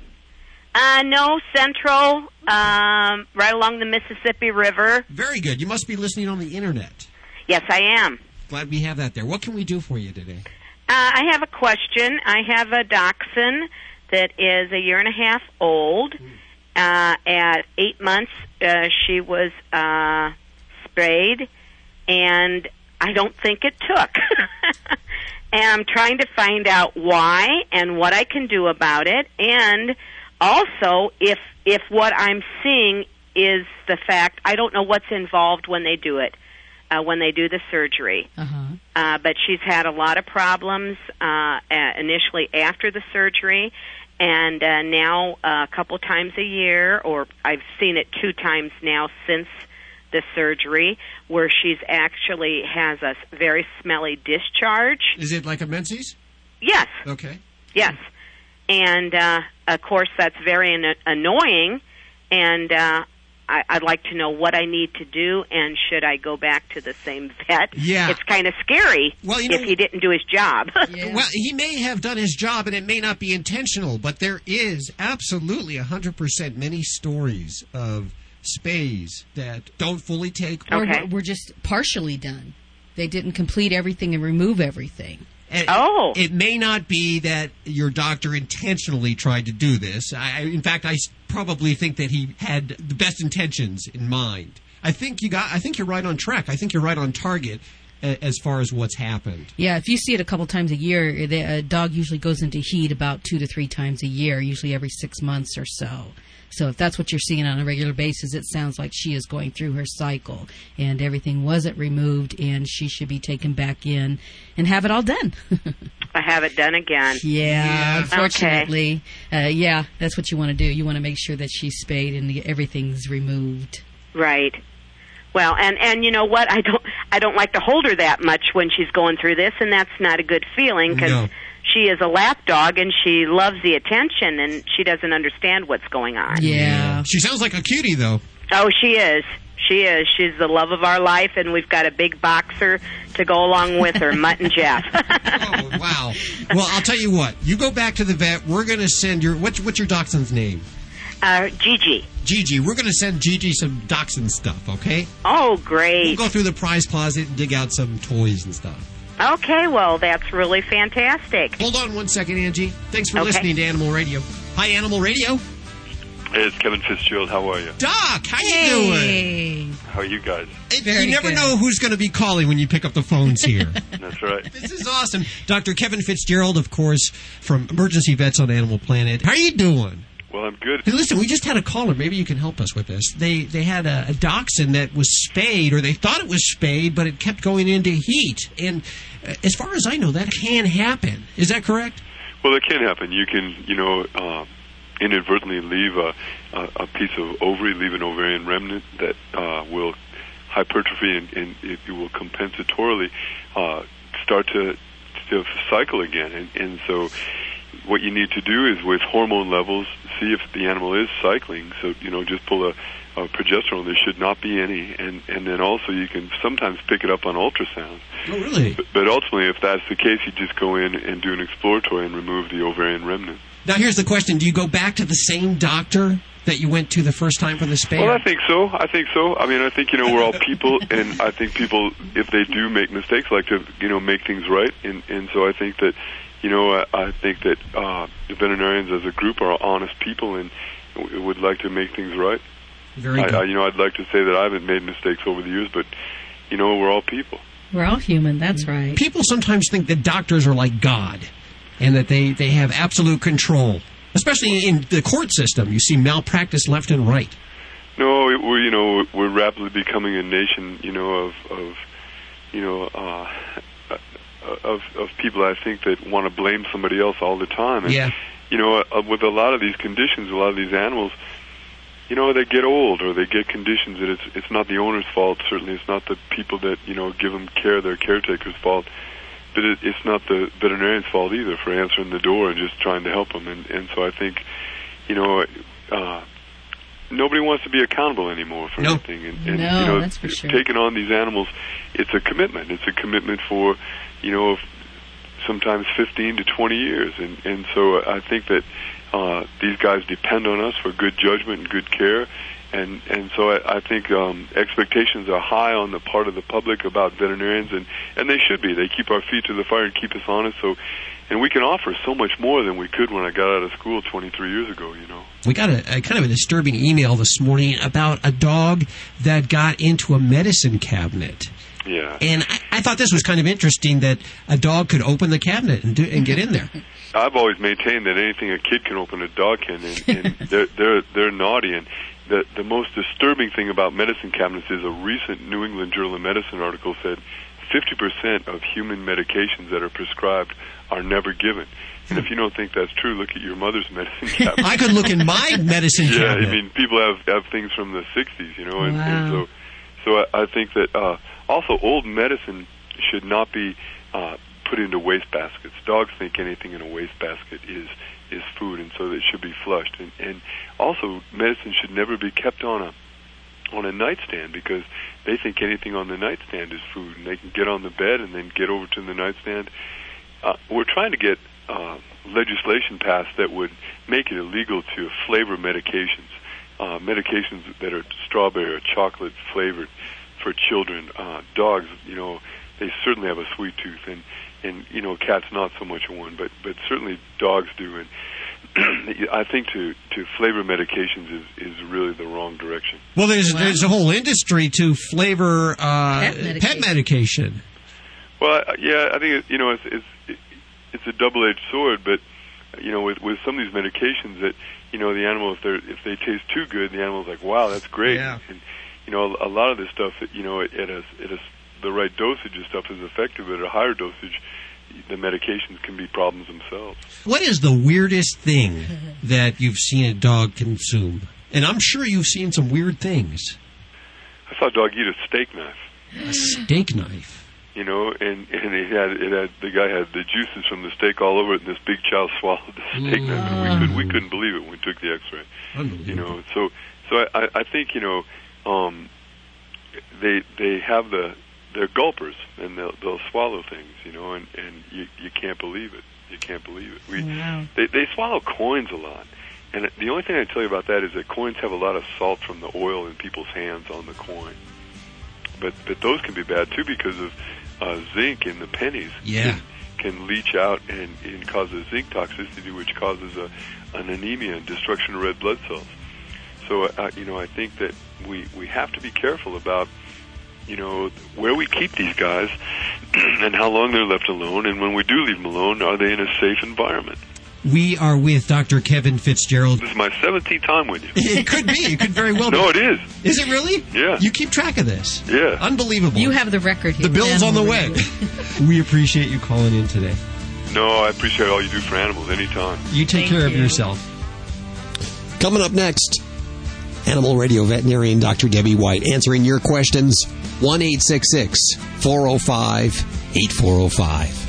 Uh, no, central, um, right along the Mississippi River. Very good. You must be listening on the internet. Yes, I am. Glad we have that there. What can we do for you today? Uh, I have a question. I have a dachshund that is a year and a half old. Uh, at eight months, uh, she was uh, sprayed, and I don't think it took. and I'm trying to find out why and what I can do about it, and also if if what I'm seeing is the fact I don't know what's involved when they do it uh, when they do the surgery. Uh-huh. Uh, but she's had a lot of problems uh, a- initially after the surgery, and uh, now uh, a couple times a year, or I've seen it two times now since the surgery, where she's actually has a very smelly discharge. Is it like a Menses? Yes, Okay. yes, and uh, of course that's very an- annoying, and uh, I- I'd like to know what I need to do, and should I go back to the same vet? Yeah. it's kind of scary Well, you know- if he didn't do his job. Well, he may have done his job and it may not be intentional, but there is absolutely 100% many stories of spays that don't fully take Or we're- we're just partially done. They didn't complete everything and remove everything. And oh, it may not be that your doctor intentionally tried to do this. I, I- in fact, I probably think that he had the best intentions in mind. I think you got. I think you're right on track. I think you're right on target as far as what's happened. Yeah, if you see it a couple times a year, the a dog usually goes into heat about two to three times a year, usually every six months or so. So if that's what you're seeing on a regular basis, it sounds like she is going through her cycle and everything wasn't removed and she should be taken back in and have it all done. I have it done again. Yeah, unfortunately. Uh, yeah, that's what you want to do. You want to make sure that she's spayed and everything's removed. Right. Well, and and you know what? I don't I don't like to hold her that much when she's going through this, and that's not a good feeling because No. She is a lap dog and she loves the attention and she doesn't understand what's going on. Yeah. She sounds like a cutie, though. Oh, she is. She is. She's the love of our life, and we've got a big boxer to go along with her, Mutt and Jeff. Oh, wow. Well, I'll tell you what. You go back to the vet. We're going to send your what's what's your dachshund's name? Uh, Gigi. Gigi. We're going to send Gigi some dachshund stuff. Okay. Oh, great. We'll go through the prize closet and dig out some toys and stuff. Okay, well, that's really fantastic. Hold on one second, Angie. Thanks for Okay. listening to Animal Radio. Hi, Animal Radio. Hey, it's Kevin Fitzgerald. How are you? Doc, how you doing? How are you guys? you never know who's going to be calling when you pick up the phones here. That's right. this is awesome. Dr. Kevin Fitzgerald, of course, from Emergency Vets on Animal Planet. How are you doing? Well, I'm good. Hey, listen, we just had a caller. Maybe you can help us with this. They they had a, a dachshund that was spayed, or they thought it was spayed, but it kept going into heat. And uh, as far as I know, that can happen. Is that correct? Well, it can happen. You can, you know, uh, inadvertently leave a, a, a piece of ovary, leave an ovarian remnant that uh, will hypertrophy and, and it will compensatorily uh, start to, to cycle again. And, and so, what you need to do is with hormone levels, see if the animal is cycling. So, you know, just pull a, a progesterone. There should not be any. And, and then also, you can sometimes pick it up on ultrasound. Oh, really? But, but ultimately, if that's the case, you just go in and do an exploratory and remove the ovarian remnant. Now, here's the question: Do you go back to the same doctor that you went to the first time for the spay? Well, I think so. I think so. I mean, I think you know we're all people, and I think people, if they do make mistakes, like to you know make things right, and and so I think that you know I, I think that uh, the veterinarians as a group are honest people and w- would like to make things right. Very I, good. I, you know, I'd like to say that I haven't made mistakes over the years, but you know, we're all people. We're all human, that's right. People sometimes think that doctors are like God, and that they they have absolute control. Especially in the court system, you see malpractice left and right. No, it- we're you know we're rapidly becoming a nation, you know, of of you know uh, of of people I think that want to blame somebody else all the time. And, Yeah. You know, uh, with a lot of these conditions, a lot of these animals, you know, they get old or they get conditions that it's it's not the owner's fault. Certainly, it's not the people that you know give them care, their caretakers' fault. But it, it's not the veterinarian's fault either for answering the door and just trying to help them. And and so I think, you know, uh, nobody wants to be accountable anymore for anything. And, and No, you know, that's for sure. taking on these animals, it's a commitment. It's a commitment for, you know, sometimes 15 to 20 years. And and so I think that uh, these guys depend on us for good judgment and good care. And and so I, I think um, expectations are high on the part of the public about veterinarians, and and they should be. They keep our feet to the fire and keep us honest. So, and we can offer so much more than we could when I got out of school 23 years ago. You know. We got a, a kind of a disturbing email this morning about a dog that got into a medicine cabinet. Yeah. And I, I thought this was kind of interesting that a dog could open the cabinet and do, and get in there. I've always maintained that anything a kid can open, a dog can, and, and they're they're they're naughty. And the the most disturbing thing about medicine cabinets is a recent New England Journal of Medicine article said 50% of human medications that are prescribed are never given. And if you don't think that's true, look at your mother's medicine cabinet. I could look in my medicine yeah, cabinet. Yeah, I mean, people have have things from the '60s, you know, and, and so so I, I think that uh, also old medicine should not be uh, put into waste baskets. Dogs think anything in a waste basket is is food, and so it should be flushed. And, and also, medicine should never be kept on a on a nightstand because they think anything on the nightstand is food, and they can get on the bed and then get over to the nightstand. Uh, we're trying to get uh, legislation passed that would make it illegal to flavor medications. uh, medications that are strawberry or chocolate flavored for children. Uh, dogs, you know, they certainly have a sweet tooth, and and you know, cats not so much one, but but certainly dogs do. And I think to to flavor medications is is really the wrong direction. Well, there's there's a whole industry to flavor uh, Pet pet, medication. medication. Well, yeah, I think it, you know it's it's it's a double-edged sword, but you know with with some of these medications that you know the animal if they are if they taste too good, the animal's like, wow, that's great. Yeah. And you know a lot of this stuff, you know, at a at a the right dosage of stuff is effective, but at a higher dosage, the medications can be problems themselves. What is the weirdest thing that you've seen a dog consume? And I'm sure you've seen some weird things. I saw a dog eat a steak knife. A steak knife. you know, and and it had it had the guy had the juices from the steak all over it, and this big child swallowed the steak knife, and we could we couldn't believe it when we took the X-ray. You know, so so I I think you know, um, they they have the they're gulpers, and they'll they'll swallow things, you know, and and you you can't believe it, you can't believe it. We Wow. they they swallow coins a lot. And the only thing I tell you about that is that coins have a lot of salt from the oil in people's hands on the coin. But but those can be bad too because of uh, zinc in the pennies. Yeah. Can leach out and, and causes zinc toxicity, which causes a, an anemia and destruction of red blood cells. So uh, you know I think that we we have to be careful about you know where we keep these guys and how long they're left alone, and when we do leave them alone, are they in a safe environment? We are with Dr. Kevin Fitzgerald. This is my 17th time with you. It could be. It could very well No, be. it is. Is it really? Yeah. You keep track of this. Yeah. Unbelievable. You have the record here. the bill's on the way. We appreciate you calling in today. No, I appreciate all you do for animals anytime. You take care of yourself. Coming up next, Animal Radio veterinarian Dr. Debbie White answering your questions. 1 405 8405.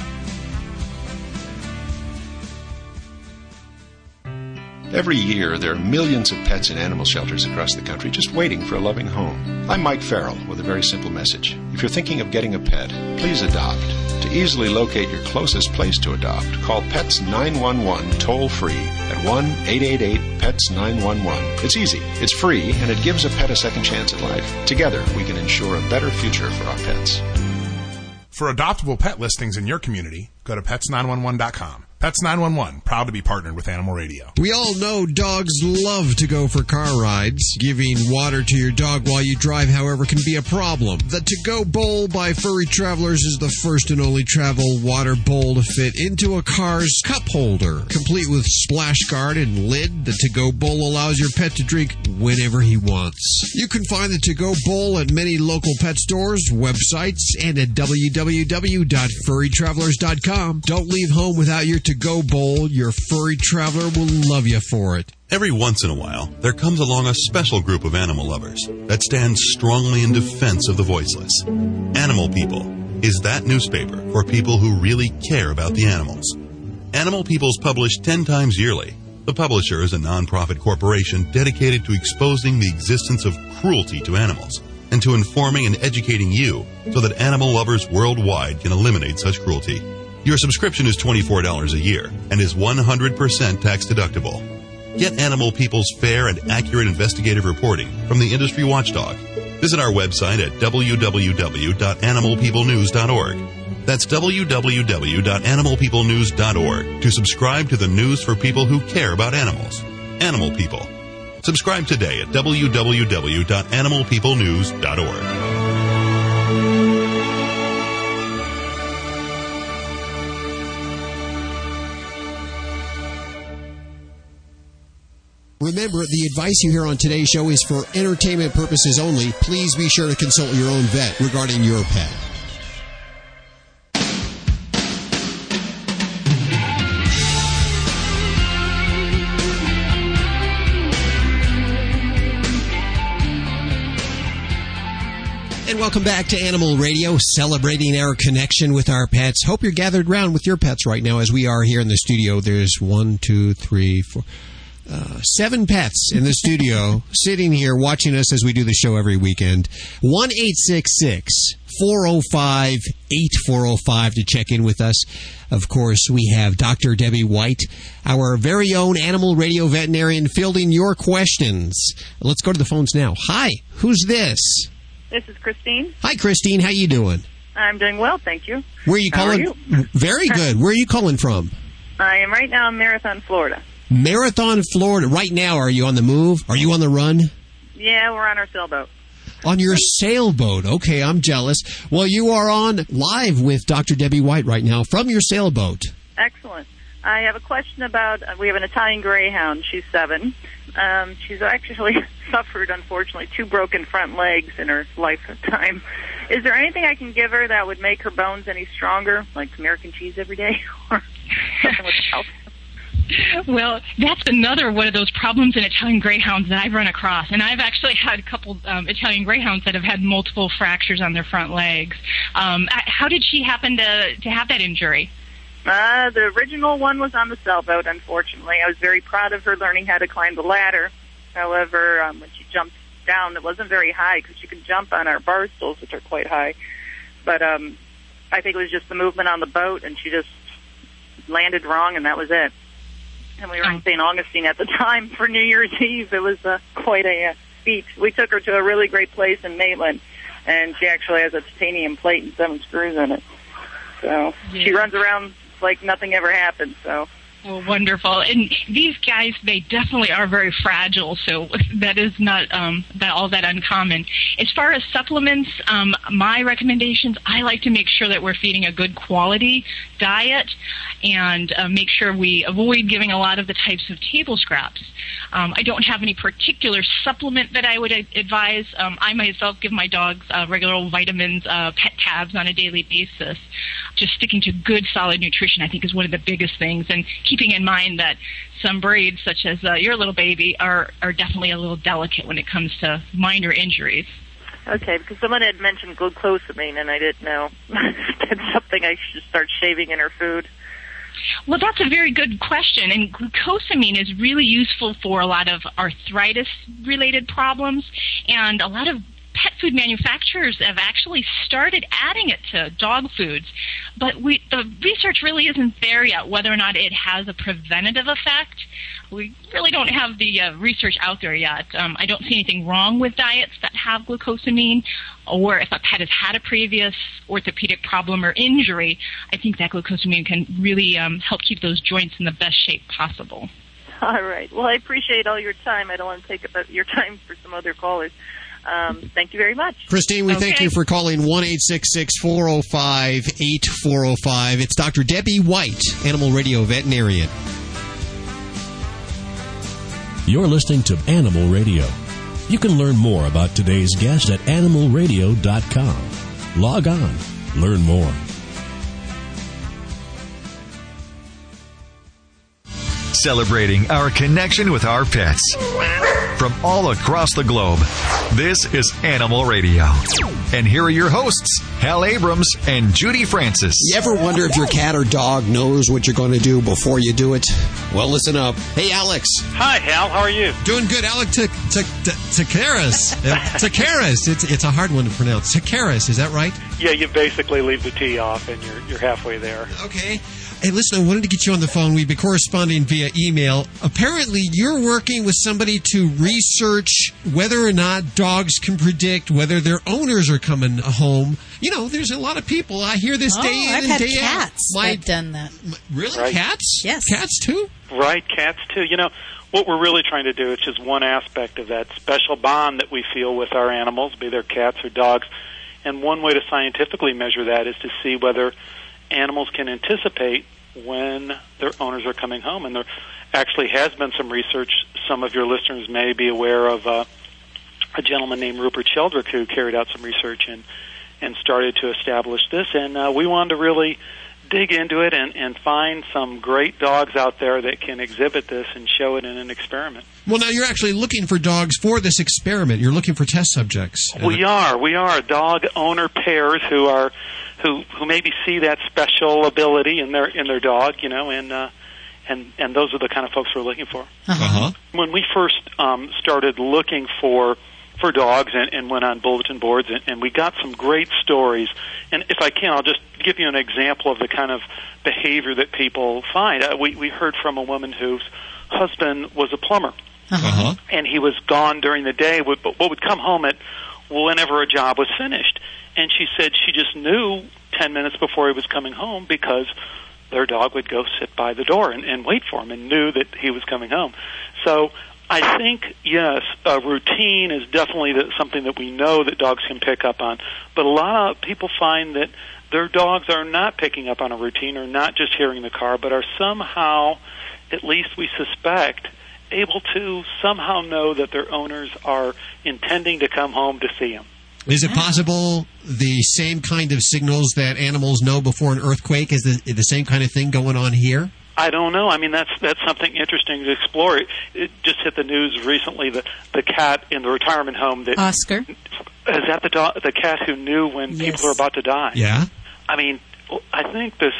Every year, there are millions of pets in animal shelters across the country just waiting for a loving home. I'm Mike Farrell with a very simple message. If you're thinking of getting a pet, please adopt. To easily locate your closest place to adopt, call Pets 911 toll free at 1 888 PETS 911. It's easy, it's free, and it gives a pet a second chance at life. Together, we can ensure a better future for our pets. For adoptable pet listings in your community, go to pets911.com. Pets 911, proud to be partnered with Animal Radio. We all know dogs love to go for car rides. Giving water to your dog while you drive, however, can be a problem. The To Go Bowl by Furry Travelers is the first and only travel water bowl to fit into a car's cup holder. Complete with splash guard and lid, the To Go Bowl allows your pet to drink whenever he wants. You can find the To Go Bowl at many local pet stores, websites, and at www.furrytravelers.com. Don't leave home without your Go Bowl. Your furry traveler will love you for it. Every once in a while, there comes along a special group of animal lovers that stands strongly in defense of the voiceless. Animal People is that newspaper for people who really care about the animals. Animal People's published 10 times yearly. The publisher is a nonprofit corporation dedicated to exposing the existence of cruelty to animals and to informing and educating you so that animal lovers worldwide can eliminate such cruelty. Your subscription is $24 a year and is 100% tax deductible. Get Animal People's fair and accurate investigative reporting from the industry watchdog. Visit our website at www.animalpeoplenews.org. That's www.animalpeoplenews.org to subscribe to the news for people who care about animals. Animal People. Subscribe today at www.animalpeoplenews.org. Remember, the advice you hear on today's show is for entertainment purposes only. Please be sure to consult your own vet regarding your pet. And welcome back to Animal Radio, celebrating our connection with our pets. Hope you're gathered around with your pets right now as we are here in the studio. There's one, two, three, four, uh, seven pets in the studio sitting here watching us as we do the show every weekend. 1 405 8405 to check in with us. Of course, we have Dr. Debbie White, our very own animal radio veterinarian, fielding your questions. Let's go to the phones now. Hi, who's this? This is Christine. Hi, Christine. How you doing? I'm doing well, thank you. Where are you How calling? you? Very good. Where are you calling from? I am right now in Marathon, Florida. Marathon, Florida. Right now, are you on the move? Are you on the run? Yeah, we're on our sailboat. On your sailboat. Okay, I'm jealous. Well, you are on live with Dr. Debbie White right now from your sailboat. Excellent. I have a question about. Uh, we have an Italian Greyhound. She's seven. Um, she's actually suffered, unfortunately, two broken front legs in her lifetime. Is there anything I can give her that would make her bones any stronger, like American cheese every day, or something with health? Well, that's another one of those problems in Italian Greyhounds that I've run across, and I've actually had a couple um, Italian Greyhounds that have had multiple fractures on their front legs. Um, how did she happen to to have that injury? Uh, the original one was on the sailboat, unfortunately. I was very proud of her learning how to climb the ladder. However, um, when she jumped down, it wasn't very high because she could jump on our bar stools, which are quite high. But um, I think it was just the movement on the boat, and she just landed wrong, and that was it. And we were in St. Augustine at the time for New Year's Eve. It was uh, quite a uh, feat. We took her to a really great place in Maitland, and she actually has a titanium plate and seven screws in it. So she runs around like nothing ever happened. So Well, wonderful. And these guys, they definitely are very fragile, so that is not um, that all that uncommon. As far as supplements, um, my recommendations, I like to make sure that we're feeding a good quality diet and uh, make sure we avoid giving a lot of the types of table scraps. Um, I don't have any particular supplement that I would advise. Um, I myself give my dogs uh, regular vitamins, uh, pet tabs on a daily basis. Just sticking to good, solid nutrition, I think, is one of the biggest things, and keeping in mind that some breeds, such as uh, your little baby, are are definitely a little delicate when it comes to minor injuries. okay, because someone had mentioned glucosamine, and I didn't know that's something I should start shaving in her food. Well, that's a very good question. And glucosamine is really useful for a lot of arthritis related problems. And a lot of pet food manufacturers have actually started adding it to dog foods. But we, the research really isn't there yet whether or not it has a preventative effect. We really don't have the uh, research out there yet. Um, I don't see anything wrong with diets that have glucosamine, or if a pet has had a previous orthopedic problem or injury, I think that glucosamine can really um, help keep those joints in the best shape possible. All right. Well, I appreciate all your time. I don't want to take up your time for some other callers. Um, thank you very much. Christine, we thank you for calling 1 405 8405. It's Dr. Debbie White, Animal Radio Veterinarian. You're listening to Animal Radio. You can learn more about today's guest at animalradio.com. Log on, learn more. Celebrating our connection with our pets. From all across the globe, this is Animal Radio. And here are your hosts, Hal Abrams and Judy Francis. You ever wonder if your cat or dog knows what you're going to do before you do it? Well, listen up. Hey, Alex. Hi, Hal. How are you? Doing good, Alec. T- t- t- Tsakiris. Uh, Tsakiris. It's it's a hard one to pronounce. Tsakiris. Is that right? Yeah, you basically leave the T off and you're you're halfway there. Okay. Hey, listen, I wanted to get you on the phone. We've been corresponding via email. Apparently, you're working with somebody to research whether or not dogs can predict whether their owners are coming home. You know, there's a lot of people. I hear this Oh, day in I've and had day cats out. My, that've done that. really? Right. Cats? Yes. Cats, too? Right, cats too. You know, what we're really trying to do is just one aspect of that special bond that we feel with our animals, be they cats or dogs. And one way to scientifically measure that is to see whether animals can anticipate when their owners are coming home. And there actually has been some research. Some of your listeners may be aware of uh, a gentleman named Rupert Sheldrake who carried out some research and and started to establish this. And uh, we wanted to really dig into it and, and find some great dogs out there that can exhibit this and show it in an experiment. Well, now you're actually looking for dogs for this experiment. You're looking for test subjects. We are. We are dog owner pairs who are who who maybe see that special ability in their in their dog, you know, and uh, and and those are the kind of folks we're looking for. Uh-huh. When we first um, started looking for for dogs and, and went on bulletin boards and, and we got some great stories. And if I can, I'll just give you an example of the kind of behavior that people find. Uh, we we heard from a woman whose husband was a plumber Uh-huh. and he was gone during the day, would- but would come home at whenever a job was finished. And she said she just knew 10 minutes before he was coming home because their dog would go sit by the door and, and wait for him and knew that he was coming home. So I think, yes, a routine is definitely that something that we know that dogs can pick up on. But a lot of people find that their dogs are not picking up on a routine or not just hearing the car, but are somehow, at least we suspect, able to somehow know that their owners are intending to come home to see them. Is it possible the same kind of signals that animals know before an earthquake is the, the same kind of thing going on here? I don't know. I mean, that's that's something interesting to explore. It, it just hit the news recently. The the cat in the retirement home that Oscar. is that the dog, the cat who knew when Yes. people were about to die. Yeah. I mean, I think this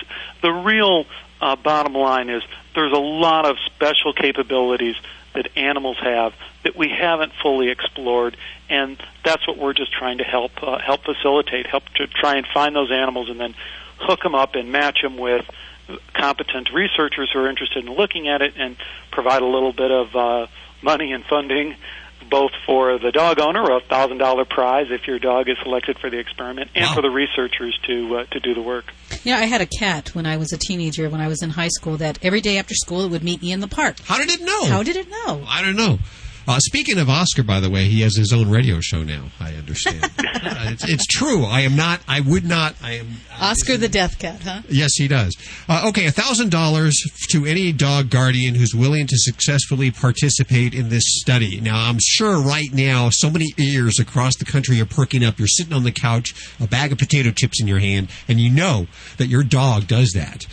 the real uh, bottom line is there's a lot of special capabilities that animals have that we haven't fully explored, and that's what we're just trying to help uh, help facilitate, help to try and find those animals and then hook them up and match them with competent researchers who are interested in looking at it and provide a little bit of uh, money and funding both for the dog owner, a thousand dollar prize if your dog is selected for the experiment, and for the researchers to uh, to do the work. Yeah, I had a cat when I was a teenager, when I was in high school, that every day after school it would meet me in the park. How did it know? How did it know? I don't know. Uh, speaking of Oscar, by the way, he has his own radio show now. I understand. Uh, it's, it's true. I am not. I would not. I am. Oscar the death cat, huh? Yes, he does. Uh, okay, thousand dollars to any dog guardian who's willing to successfully participate in this study. Now, I'm sure right now so many ears across the country are perking up. You're sitting on the couch, a bag of potato chips in your hand, and you know that your dog does that,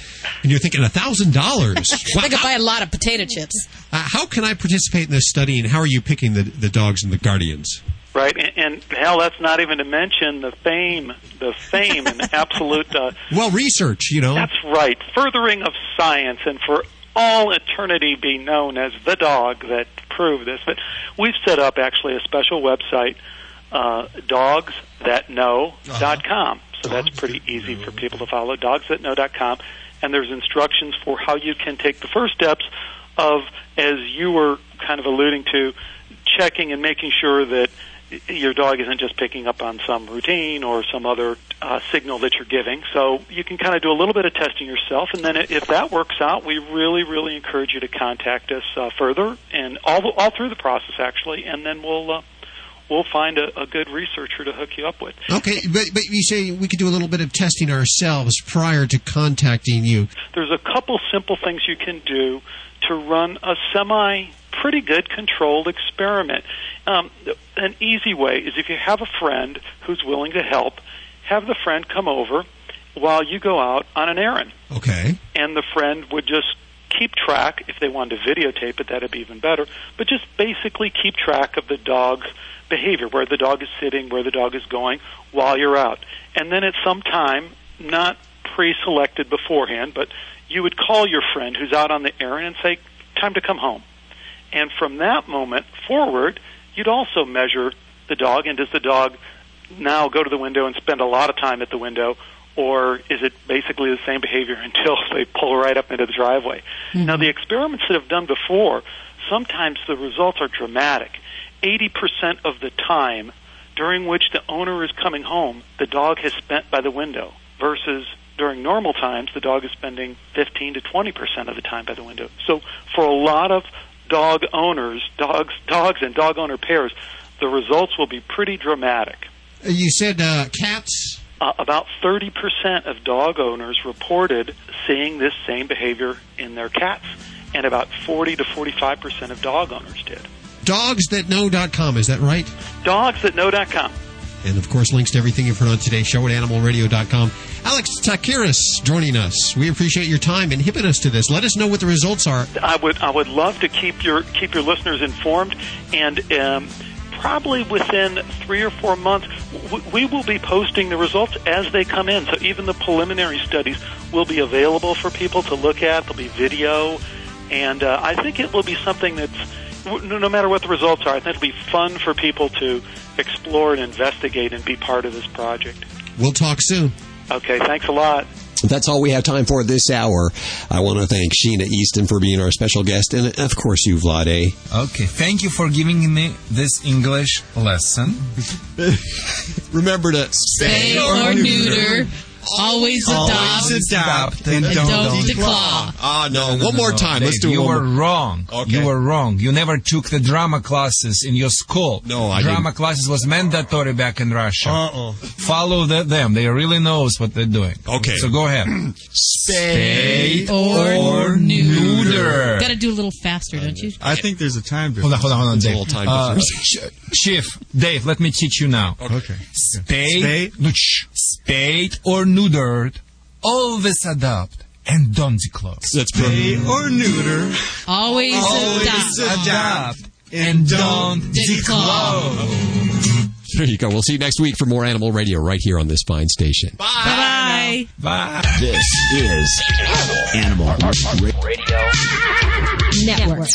and you're thinking a thousand dollars. I could buy a lot of potato chips. Uh, how can I participate in this study, and how are you picking the, the dogs and the guardians? Right, and, and hell, that's not even to mention the fame, the fame and absolute. Uh, Well, research, you know. That's right, furthering of science, and for all eternity be known as the dog that proved this. But we've set up actually a special website, uh, dogsthatknow.com. So that's pretty easy for people to follow, dogsthatknow.com. And there's instructions for how you can take the first steps of, as you were kind of alluding to, checking and making sure that your dog isn't just picking up on some routine or some other uh, signal that you're giving. So you can kind of do a little bit of testing yourself, and then if that works out, we really, really encourage you to contact us uh, further and all all through the process actually, and then we'll uh, we'll find a, a good researcher to hook you up with. Okay, but, but you say we could do a little bit of testing ourselves prior to contacting you. There's a couple simple things you can do to run a semi pretty good controlled experiment. Um, an easy way is if you have a friend who's willing to help, have the friend come over while you go out on an errand. Okay. And the friend would just keep track, if they wanted to videotape it, that'd be even better, but just basically keep track of the dog's behavior, where the dog is sitting, where the dog is going while you're out. And then at some time, not pre selected beforehand, but you would call your friend who's out on the errand and say, Time to come home. And from that moment forward, you'd also measure the dog, and does the dog now go to the window and spend a lot of time at the window, or is it basically the same behavior until they pull right up into the driveway? Now, mm-hmm. the experiments that have done before, sometimes the results are dramatic. 80% of the time during which the owner is coming home, the dog has spent by the window, versus during normal times, the dog is spending 15 to 20% of the time by the window. So, for a lot of dog owners, dogs, dogs and dog owner pairs, the results will be pretty dramatic. You said uh, cats. Uh, about 30% of dog owners reported seeing this same behavior in their cats, and about 40 to 45% of dog owners did. Dogsthatknow.com, is that right? Dogsthatknow.com. And of course, links to everything you've heard on today's show at animalradio.com. Alex Tsakiris joining us. We appreciate your time and hipping us to this. Let us know what the results are. I would I would love to keep your keep your listeners informed, and um, probably within three or four months, w- we will be posting the results as they come in. So even the preliminary studies will be available for people to look at. There'll be video, And uh, I think it will be something that's, no no matter what the results are, I think it'll be fun for people to explore and investigate and be part of this project. We'll talk soon. Okay, thanks a lot. That's all we have time for this hour. I want to thank Sheena Easton for being our special guest, and of course you, Vladae. Okay, thank you for giving me this English lesson. Remember to stay or neuter. Always adopt. Always adopt and and don't, don't declaw. Ah, no. One more time. Let's do it You were more- wrong. Okay. You were wrong. You never took the drama classes in your school. No, I Drama didn't. classes was mandatory back in Russia. Uh-uh. Follow the, them. They really knows what they're doing. Okay. So go ahead. Spay or neuter. Got to do a little faster, don't you? I think there's a time difference. Hold on, hold on, hold on, There's a Dave. little time Uh, Chief, Dave, let me teach you now. Okay. Spayed, no, shh. spayed or neutered, always adopt and don't declose. That's Spay or neuter, Always, always adopt. adopt and don't declose. There you go. We'll see you next week for more Animal Radio right here on this fine station. Bye. Bye. This is Animal Radio Network.